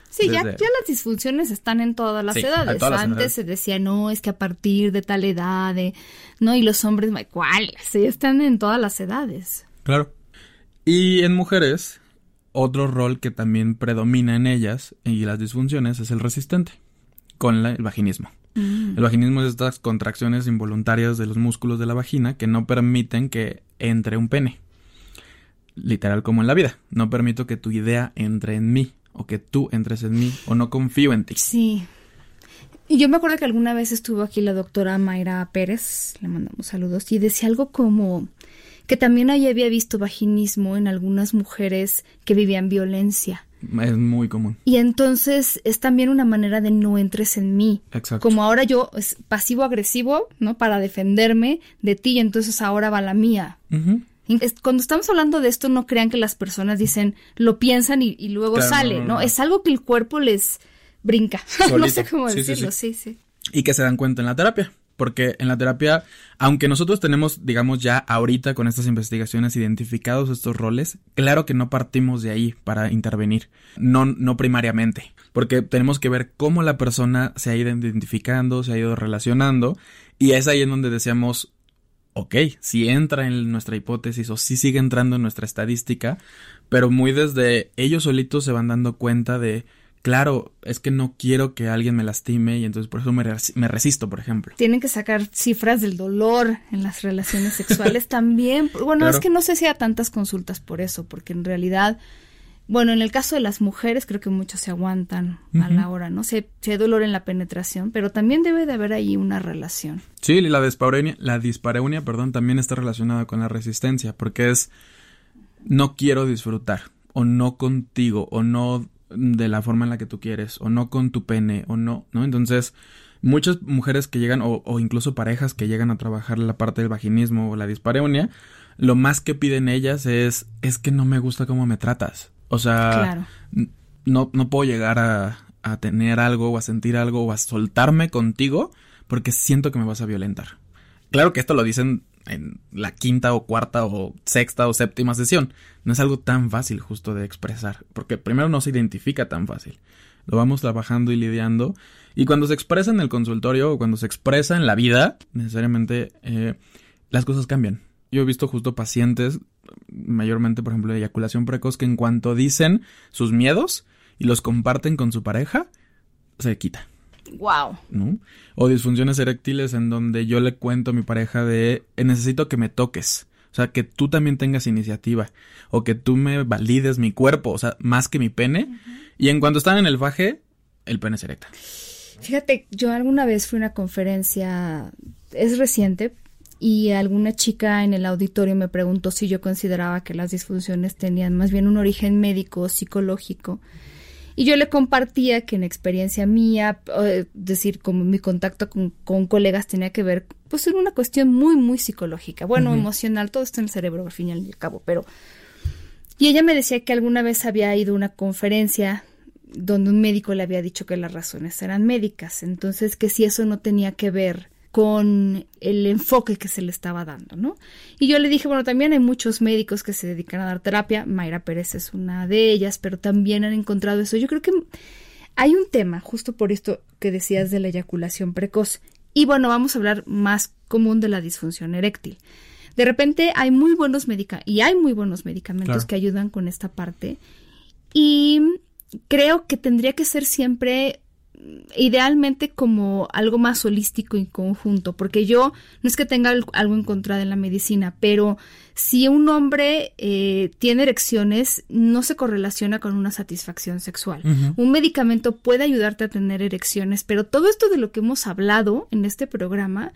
Sí, ya, ya las disfunciones están en todas las edades. Antes se decía, no, es que a partir de tal edad, no, y los hombres, ¿cuáles? Sí, están en todas las edades. Claro. Y en mujeres, otro rol que también predomina en ellas y las disfunciones es el resistente, con el vaginismo. Mm. El vaginismo es estas contracciones involuntarias de los músculos de la vagina que no permiten que entre un pene. Literal como en la vida. No permito que tu idea entre en mí o que tú entres en mí o no confío en ti. Sí. Y yo me acuerdo que alguna vez estuvo aquí la doctora Mayra Pérez, le mandamos saludos, y decía algo como que también ahí había visto vaginismo en algunas mujeres que vivían violencia. Es muy común. Y entonces es también una manera de no entres en mí. Exacto. Como ahora yo es pasivo-agresivo, ¿no? Para defenderme de ti, y entonces ahora va la mía. Cuando estamos hablando de esto, no crean que las personas dicen, lo piensan y, y luego Claro, sale, no, ¿no? no, no. Es algo que el cuerpo les brinca. no sé cómo Sí, sí, decirlo, sí, sí. y que se dan cuenta en la terapia. Porque en la terapia, aunque nosotros tenemos, digamos, ya ahorita con estas investigaciones identificados estos roles, claro que no partimos de ahí para intervenir, no, no primariamente, porque tenemos que ver cómo la persona se ha ido identificando, se ha ido relacionando, y es ahí en donde decíamos, ok, si entra en nuestra hipótesis o si sigue entrando en nuestra estadística, pero muy desde ellos solitos se van dando cuenta de, claro, es que no quiero que alguien me lastime y entonces por eso me, res- me resisto, por ejemplo. Tienen que sacar cifras del dolor en las relaciones sexuales también. Bueno, Claro. es que no sé si hay tantas consultas por eso, porque en realidad, bueno, en el caso de las mujeres creo que muchos se aguantan a la hora, ¿no? sé si hay dolor en la penetración, pero también debe de haber ahí una relación. Sí, y la dispareunia, la dispareunia, perdón, también está relacionada con la resistencia, porque es no quiero disfrutar, o no contigo, o no de la forma en la que tú quieres, o no con tu pene, o no, ¿no? Entonces, muchas mujeres que llegan, o, o incluso parejas que llegan a trabajar la parte del vaginismo o la dispareunia, lo más que piden ellas es, es que no me gusta cómo me tratas. O sea, Claro. no, no puedo llegar a, a tener algo o a sentir algo o a soltarme contigo porque siento que me vas a violentar. Claro que esto lo dicen en la quinta o cuarta o sexta o séptima sesión. No es algo tan fácil justo de expresar, porque primero no se identifica tan fácil. Lo vamos trabajando y lidiando. Y cuando se expresa en el consultorio o cuando se expresa en la vida, necesariamente eh, las cosas cambian. Yo he visto justo pacientes, mayormente por ejemplo de eyaculación precoz, que en cuanto dicen sus miedos y los comparten con su pareja, se quita. Wow. ¿no? O disfunciones eréctiles en donde yo le cuento a mi pareja de "Eh, necesito que me toques. O sea, que tú también tengas iniciativa. O que tú me valides mi cuerpo. O sea, más que mi pene. Y en cuanto están en el faje, el pene se erecta. Fíjate, yo alguna vez fui a una conferencia, es reciente, y alguna chica en el auditorio me preguntó si yo consideraba que las disfunciones tenían más bien un origen médico, psicológico. Y yo le compartía que en experiencia mía, eh, decir, como mi contacto con, con colegas tenía que ver, pues en una cuestión muy, muy psicológica. Bueno, emocional, todo está en el cerebro al fin y al cabo, pero... Y ella me decía que alguna vez había ido a una conferencia donde un médico le había dicho que las razones eran médicas, entonces que si eso no tenía que ver con el enfoque que se le estaba dando, ¿no? Y yo le dije, bueno, también hay muchos médicos que se dedican a dar terapia, Mayra Pérez es una de ellas, pero también han encontrado eso. Yo creo que hay un tema, justo por esto que decías de la eyaculación precoz. Y bueno, vamos a hablar más común de la disfunción eréctil. De repente hay muy buenos medicamentos, y hay muy buenos medicamentos Claro. que ayudan con esta parte. Y creo que tendría que ser siempre idealmente como algo más holístico y conjunto, porque yo no es que tenga al- algo en contra de la medicina, pero si un hombre eh, tiene erecciones, no se correlaciona con una satisfacción sexual. Un medicamento puede ayudarte a tener erecciones, pero todo esto de lo que hemos hablado en este programa,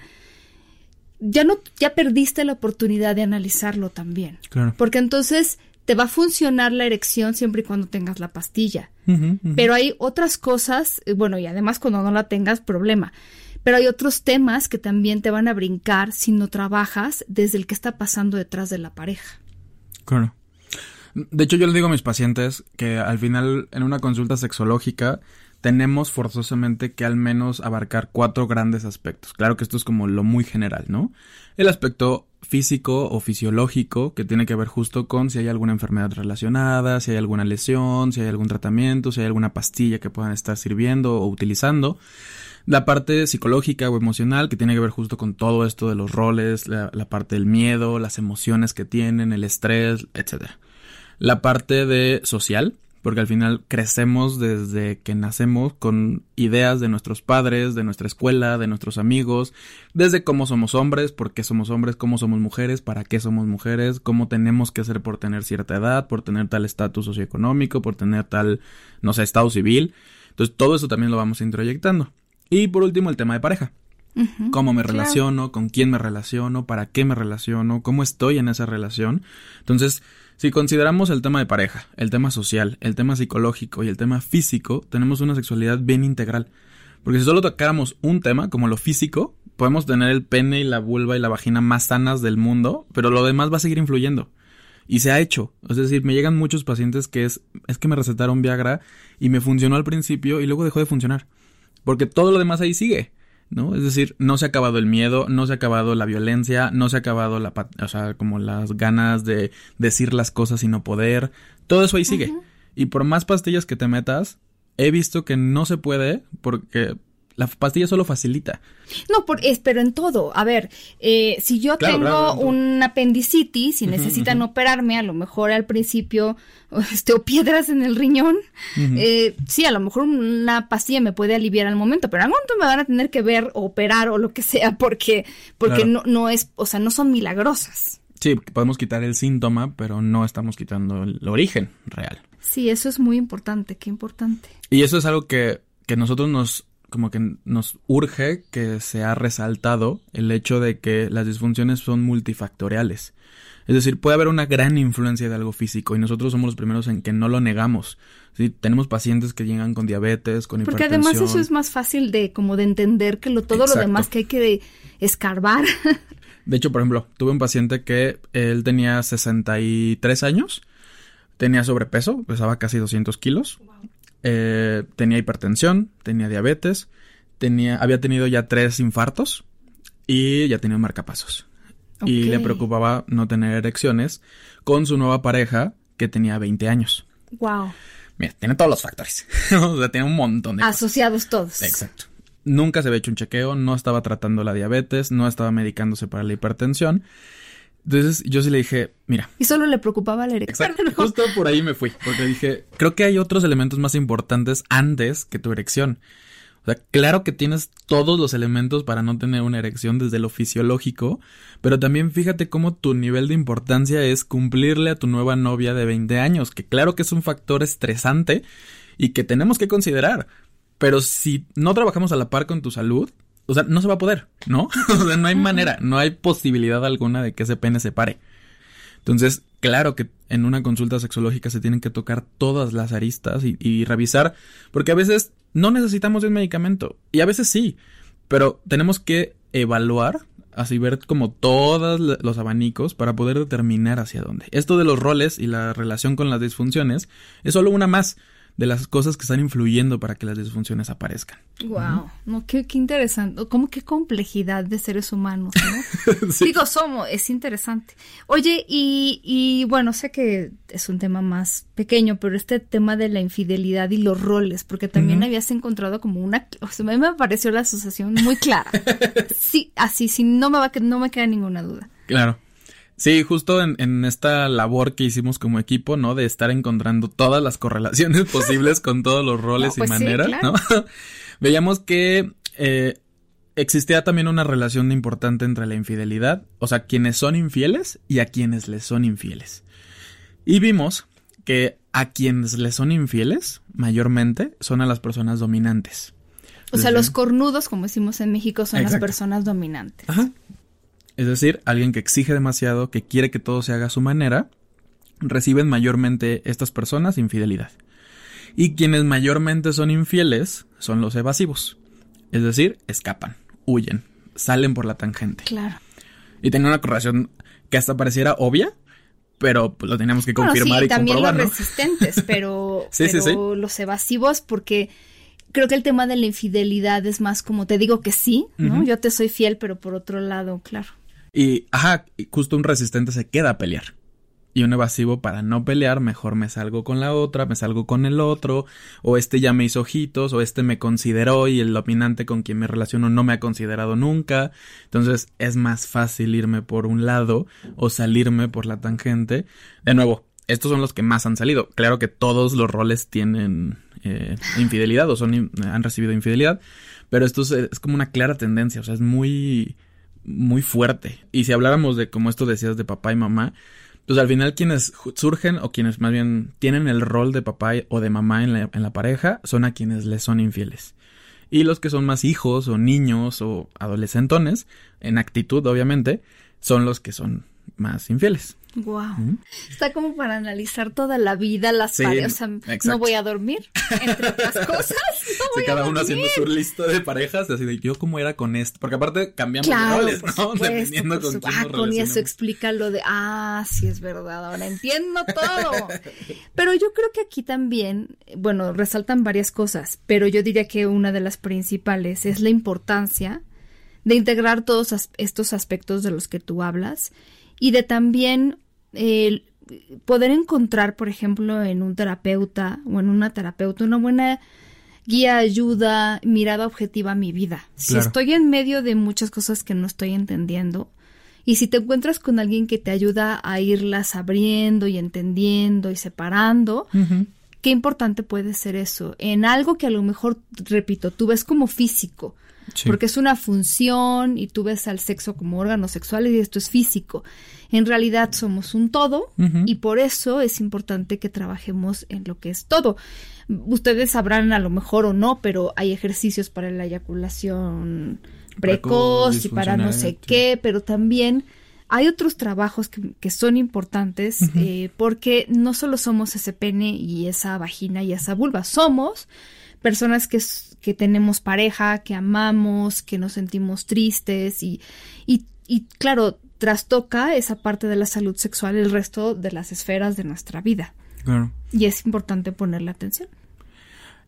ya no, ya perdiste la oportunidad de analizarlo también. Claro. Porque entonces te va a funcionar la erección siempre y cuando tengas la pastilla. Pero hay otras cosas, eh, bueno, y además cuando no la tengas, problema. Pero hay otros temas que también te van a brincar si no trabajas desde el que está pasando detrás de la pareja. Claro. De hecho, yo le digo a mis pacientes que al final, en una consulta sexológica, tenemos forzosamente que al menos abarcar cuatro grandes aspectos. Claro que esto es como lo muy general, ¿no? El aspecto físico o fisiológico, que tiene que ver justo con si hay alguna enfermedad relacionada, si hay alguna lesión, si hay algún tratamiento, si hay alguna pastilla que puedan estar sirviendo o utilizando. La parte psicológica o emocional que tiene que ver justo con todo esto de los roles, la, la parte del miedo, las emociones que tienen, el estrés, etcétera. La parte de social, porque al final crecemos desde que nacemos con ideas de nuestros padres, de nuestra escuela, de nuestros amigos, desde cómo somos hombres, por qué somos hombres, cómo somos mujeres, para qué somos mujeres, cómo tenemos que ser por tener cierta edad, por tener tal estatus socioeconómico, por tener tal, no sé, estado civil. Entonces todo eso también lo vamos introyectando. Y por último el tema de pareja. cómo me relaciono, con quién me relaciono, para qué me relaciono, cómo estoy en esa relación. Entonces, si consideramos el tema de pareja, el tema social, el tema psicológico y el tema físico, tenemos una sexualidad bien integral. Porque si solo tocáramos un tema, como lo físico, podemos tener el pene y la vulva y la vagina más sanas del mundo, pero lo demás va a seguir influyendo. Y se ha hecho. Es decir, me llegan muchos pacientes que es, es que me recetaron Viagra y me funcionó al principio y luego dejó de funcionar. Porque todo lo demás ahí sigue. ¿No? Es decir, no se ha acabado el miedo, no se ha acabado la violencia, no se ha acabado la, o sea, como las ganas de decir las cosas y no poder, todo eso ahí sigue. Y por más pastillas que te metas, he visto que no se puede porque la pastilla solo facilita. No, por, es, pero en todo. A ver, eh, si yo tengo un apendicitis y necesitan operarme, a lo mejor al principio, este, o piedras en el riñón, eh, sí, a lo mejor una pastilla me puede aliviar al momento, pero al momento me van a tener que ver o operar o lo que sea porque, porque no, no es, o sea, no son milagrosas. Sí, podemos quitar el síntoma, pero no estamos quitando el origen real. Sí, eso es muy importante, qué importante. Y eso es algo que, que nosotros nos como que nos urge que se ha resaltado el hecho de que las disfunciones son multifactoriales. Es decir, puede haber una gran influencia de algo físico y nosotros somos los primeros en que no lo negamos. ¿sí? Tenemos pacientes que llegan con diabetes, con Porque además eso es más fácil de como de entender que lo, todo lo demás que hay que escarbar. De hecho, por ejemplo, tuve un paciente que él tenía 63 años, tenía sobrepeso, pesaba casi 200 kilos. Eh, tenía hipertensión, tenía diabetes, tenía, había tenido ya tres infartos y ya tenía marcapasos. Y le preocupaba no tener erecciones con su nueva pareja que tenía 20 años. Wow. Mira, tiene todos los factores. o sea, tiene un montón de Asociados todos. Exacto. Nunca se había hecho un chequeo, no estaba tratando la diabetes, no estaba medicándose para la hipertensión. Entonces yo sí le dije, mira. Y solo le preocupaba la erección. Exacto, justo por ahí me fui, porque dije, creo que hay otros elementos más importantes antes que tu erección. O sea, claro que tienes todos los elementos para no tener una erección desde lo fisiológico, pero también fíjate cómo tu nivel de importancia es cumplirle a tu nueva novia de 20 años, que claro que es un factor estresante y que tenemos que considerar. Pero si no trabajamos a la par con tu salud, o sea, no se va a poder, ¿no? o sea, no hay manera, no hay posibilidad alguna de que ese pene se pare. Entonces, claro que en una consulta sexológica se tienen que tocar todas las aristas y, revisar, porque a veces no necesitamos de un medicamento, y a veces sí, pero tenemos que evaluar, así ver como todos los abanicos para poder determinar hacia dónde. Esto de los roles y la relación con las disfunciones es solo una más de las cosas que están influyendo para que las disfunciones aparezcan. Wow, no, qué, qué, interesante, como qué complejidad de seres humanos, ¿no? Digo, somos, es interesante. Oye, y, y bueno, sé que es un tema más pequeño, pero este tema de la infidelidad y los roles, porque también habías encontrado como una, o sea, a mí me pareció la asociación muy clara. sí, así, sí, no me va, no me queda ninguna duda. Claro. Sí, justo en, esta labor que hicimos como equipo, ¿no? De estar encontrando todas las correlaciones posibles con todos los roles y pues maneras, ¿no? Veíamos que eh, existía también una relación importante entre la infidelidad, o sea, quienes son infieles y a quienes les son infieles. Y vimos que a quienes les son infieles, mayormente, son a las personas dominantes. O sea, los cornudos, como decimos en México, son las personas dominantes. Ajá. Es decir, alguien que exige demasiado, que quiere que todo se haga a su manera, reciben mayormente estas personas infidelidad. Y quienes mayormente son infieles son los evasivos. Es decir, escapan, huyen, salen por la tangente. Claro. Y tiene una correlación que hasta pareciera obvia, pero pues, lo teníamos que confirmar y también los resistentes, pero, los evasivos porque creo que el tema de la infidelidad es más como te digo que sí, ¿no? Yo te soy fiel, pero por otro lado, claro. Y, ajá, justo un resistente se queda a pelear. Y un evasivo para no pelear, mejor me salgo con la otra, me salgo con el otro, o este ya me hizo ojitos, o este me consideró y el dominante con quien me relaciono no me ha considerado nunca. Entonces es más fácil irme por un lado o salirme por la tangente. De nuevo, estos son los que más han salido. Claro que todos los roles tienen eh, infidelidad o son han recibido infidelidad, pero esto es, como una clara tendencia, o sea, es muy muy fuerte. Y si habláramos de, como esto decías, de papá y mamá, pues al final quienes surgen o quienes más bien tienen el rol de papá o de mamá en la, en la pareja son a quienes les son infieles. Y los que son más hijos o niños o adolescentones, en actitud obviamente, son los que son más infieles. Wow. Está como para analizar toda la vida, las parejas. O sea, no voy a dormir, entre otras cosas. No voy cada a uno haciendo su lista de parejas, así de yo cómo era con esto. Porque aparte cambiamos claro, roles, ¿no? Dependiendo con quién Ah, con eso explica lo de, ah, sí es verdad, ahora entiendo todo. pero yo creo que aquí también, bueno, resaltan varias cosas, pero yo diría que una de las principales es la importancia de integrar todos estos aspectos de los que tú hablas y de también el poder encontrar, por ejemplo, en un terapeuta o en una terapeuta una buena guía, ayuda, mirada objetiva a mi vida. Si estoy en medio de muchas cosas que no estoy entendiendo y si te encuentras con alguien que te ayuda a irlas abriendo y entendiendo y separando, qué importante puede ser eso. En algo que a lo mejor, repito, tú ves como físico, porque es una función y tú ves al sexo como órgano sexual y esto es físico. En realidad somos un todo y por eso es importante que trabajemos en lo que es todo. Ustedes sabrán a lo mejor o no, pero hay ejercicios para la eyaculación precoz y para no sé qué, pero también hay otros trabajos que, son importantes eh, porque no solo somos ese pene y esa vagina y esa vulva, somos personas que, que tenemos pareja, que amamos, que nos sentimos tristes y, y, y claro, trastoca esa parte de la salud sexual el resto de las esferas de nuestra vida. Claro. Y es importante ponerle atención.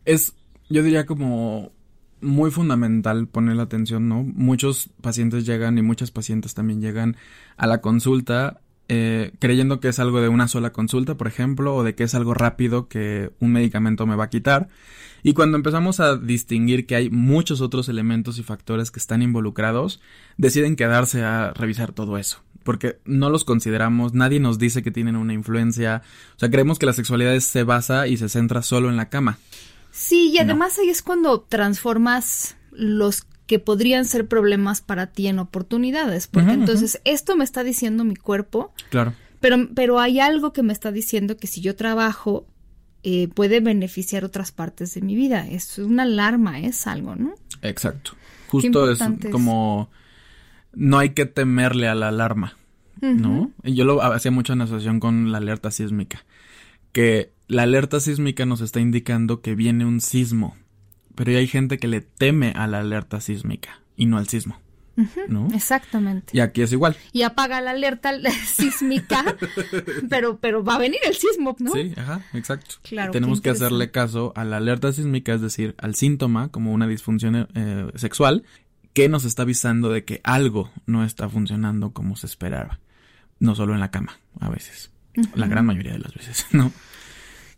Es, yo diría como muy fundamental ponerle atención, ¿no? Muchos pacientes llegan y muchas pacientes también llegan a la consulta eh, creyendo que es algo de una sola consulta, por ejemplo, o de que es algo rápido que un medicamento me va a quitar. Y cuando empezamos a distinguir que hay muchos otros elementos y factores que están involucrados, deciden quedarse a revisar todo eso. Porque no los consideramos, nadie nos dice que tienen una influencia. O sea, creemos que la sexualidad se basa y se centra solo en la cama. Sí, y además ahí es cuando transformas los que podrían ser problemas para ti en oportunidades. Porque entonces esto me está diciendo mi cuerpo. Claro. Pero, pero hay algo que me está diciendo que si yo trabajo eh, puede beneficiar otras partes de mi vida. Es una alarma, es algo, ¿no? Exacto. Justo es como no hay que temerle a la alarma, ¿no? Y yo lo hacía mucho en asociación con la alerta sísmica, que la alerta sísmica nos está indicando que viene un sismo, pero hay gente que le teme a la alerta sísmica y no al sismo. ¿No? Exactamente. Y aquí es igual. Y apaga la alerta sísmica, pero, pero va a venir el sismo, ¿no? Sí, ajá, exacto. Claro. Tenemos que hacerle caso a la alerta sísmica, es decir, al síntoma como una disfunción eh, sexual que nos está avisando de que algo no está funcionando como se esperaba. No solo en la cama, a veces. La gran mayoría de las veces, ¿no?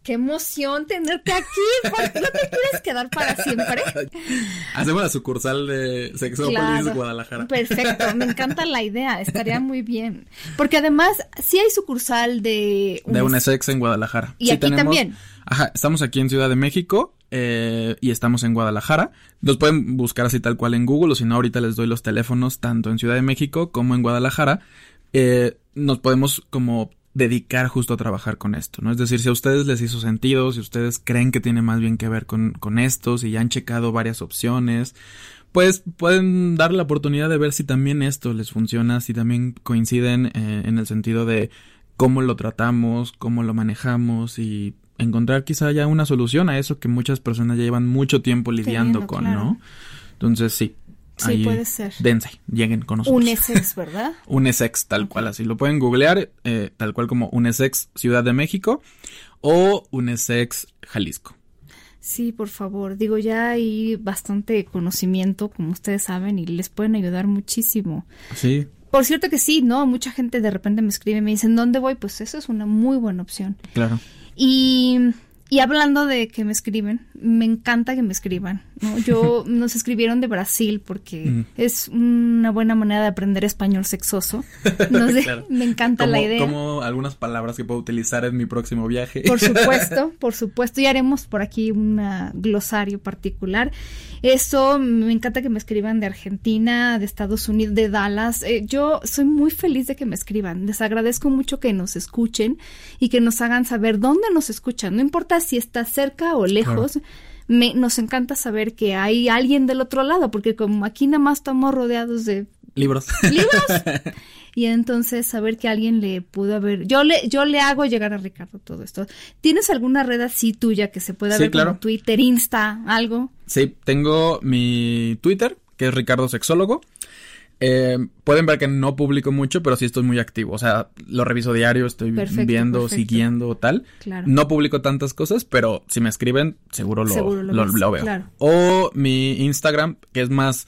Qué emoción tenerte aquí. ¿No te quieres quedar para siempre? Hacemos la sucursal de Sexópolis Guadalajara. Perfecto, me encanta la idea, estaría muy bien. Porque además, sí hay sucursal de... De Unesex en Guadalajara. Y aquí también. Ajá, estamos aquí en Ciudad de México eh, y estamos en Guadalajara. Nos pueden buscar así tal cual en Google o si no, ahorita les doy los teléfonos tanto en Ciudad de México como en Guadalajara. Eh, nos podemos como dedicar justo a trabajar con esto, ¿no? Es decir, si a ustedes les hizo sentido, si ustedes creen que tiene más bien que ver con, con esto, si ya han checado varias opciones, pues pueden dar la oportunidad de ver si también esto les funciona, si también coinciden eh, en el sentido de cómo lo tratamos, cómo lo manejamos y encontrar quizá ya una solución a eso que muchas personas ya llevan mucho tiempo lidiando con, ¿no? Entonces sí, Sí, puede ser. Dense, lleguen con nosotros. Unesex, ¿verdad? Unesex, tal cual, así lo pueden googlear, eh, tal cual como Unesex Ciudad de México o Unesex Jalisco. Sí, por favor. Digo, ya hay bastante conocimiento, como ustedes saben, y les pueden ayudar muchísimo. Sí. Por cierto que sí, ¿no? Mucha gente de repente me escribe y me dicen, ¿dónde voy? Pues eso es una muy buena opción. Claro. Y y hablando de que me escriben, me encanta que me escriban. ¿no? Yo nos escribieron de Brasil porque es una buena manera de aprender español sexoso. No sé, me encanta la idea. Como algunas palabras que puedo utilizar en mi próximo viaje. Por supuesto, por supuesto. Y haremos por aquí un glosario particular. Eso, me encanta que me escriban de Argentina, de Estados Unidos, de Dallas. Eh, yo soy muy feliz de que me escriban. Les agradezco mucho que nos escuchen y que nos hagan saber dónde nos escuchan. No importa si está cerca o lejos. me, nos encanta saber que hay alguien del otro lado, porque como aquí nada más estamos rodeados de libros. libros. y entonces saber que alguien le pudo haber, yo le, yo le hago llegar a Ricardo todo esto. ¿Tienes alguna red así tuya que se pueda Sí, ver claro. como Twitter, Insta, algo? Sí, tengo mi Twitter, que es Ricardo Sexólogo. Eh, pueden ver que no publico mucho, pero sí estoy muy activo. O sea, lo reviso diario, estoy Perfecto, viendo, perfecto. siguiendo, tal. Claro. No publico tantas cosas, pero si me escriben, seguro lo, Seguro lo lo veo. claro. O mi Instagram, que es más.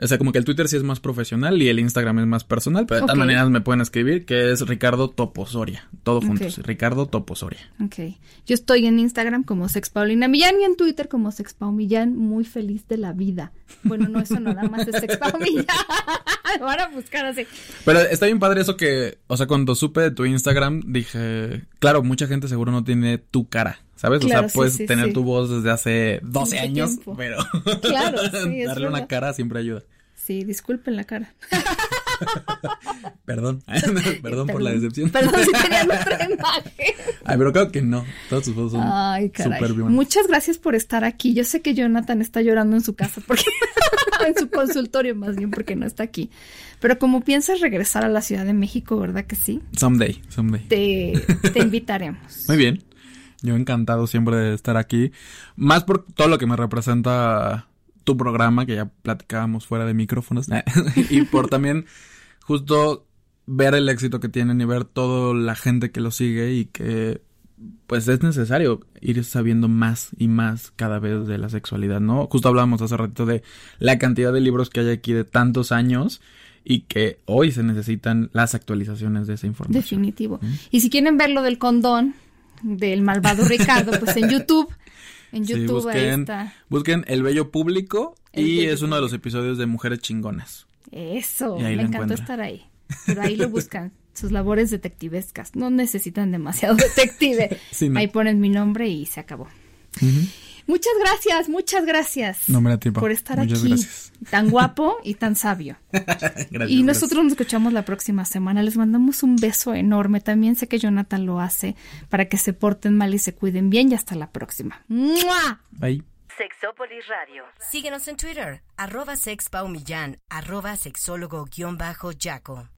O sea, como que el Twitter sí es más profesional y el Instagram es más personal, pero de todas Ok. maneras me pueden escribir, que es Ricardo Toposoria. Todo juntos, Ricardo Toposoria. Ok. Yo estoy en Instagram como Sex Paulina Millán y en Twitter como Sex Pau Millán, muy feliz de la vida. Bueno, no, eso nada más es Sex Pau Millán. Van a buscar así. Pero está bien padre eso que, o sea, cuando supe de tu Instagram, dije, claro, mucha gente seguro no tiene tu cara, ¿sabes? Claro, o sea, puedes sí, tener sí. tu voz desde hace 12 Mucho años, tiempo. pero Claro, darle una cara siempre ayuda. Sí, disculpen la cara. Perdón, perdón por la decepción. Perdón si tenían otra imagen. Ay, pero creo que no, todas tus fotos son Ay, caray. súper bien. Muchas gracias por estar aquí. Yo sé que Jonathan está llorando en su casa porque en su consultorio más bien porque no está aquí. Pero como piensas regresar a la Ciudad de México, ¿verdad que sí? Someday, someday. Te, te invitaremos. Muy bien. Yo encantado siempre de estar aquí. Más por todo lo que me representa tu programa, que ya platicábamos fuera de micrófonos. y por también justo ver el éxito que tienen y ver toda la gente que lo sigue y que pues es necesario ir sabiendo más y más cada vez de la sexualidad, ¿no? Justo hablábamos hace ratito de la cantidad de libros que hay aquí de tantos años y que hoy se necesitan las actualizaciones de esa información. Definitivo. Y si quieren ver lo del condón del malvado Ricardo, pues en YouTube. En Sí, YouTube ahí busquen, está. busquen El Bello Público El y Bello es uno de los episodios de Mujeres Chingonas. Eso, ahí me encantó estar ahí. Pero ahí lo buscan. Sus labores detectivescas. No necesitan demasiado detective. Sí, no. Ahí ponen mi nombre y se acabó. Muchas gracias, muchas gracias. No me da tiempo. Por estar Muchas aquí. gracias. Tan guapo y tan sabio. Gracias, y nosotros nos escuchamos la próxima semana. Les mandamos un beso enorme. También sé que Jonathan lo hace para que se porten mal y se cuiden bien. Y hasta la próxima. ¡Mua! Bye. Sexópolis Radio. Síguenos en Twitter, arroba sexpaumillán, arroba sexólogo-yaco.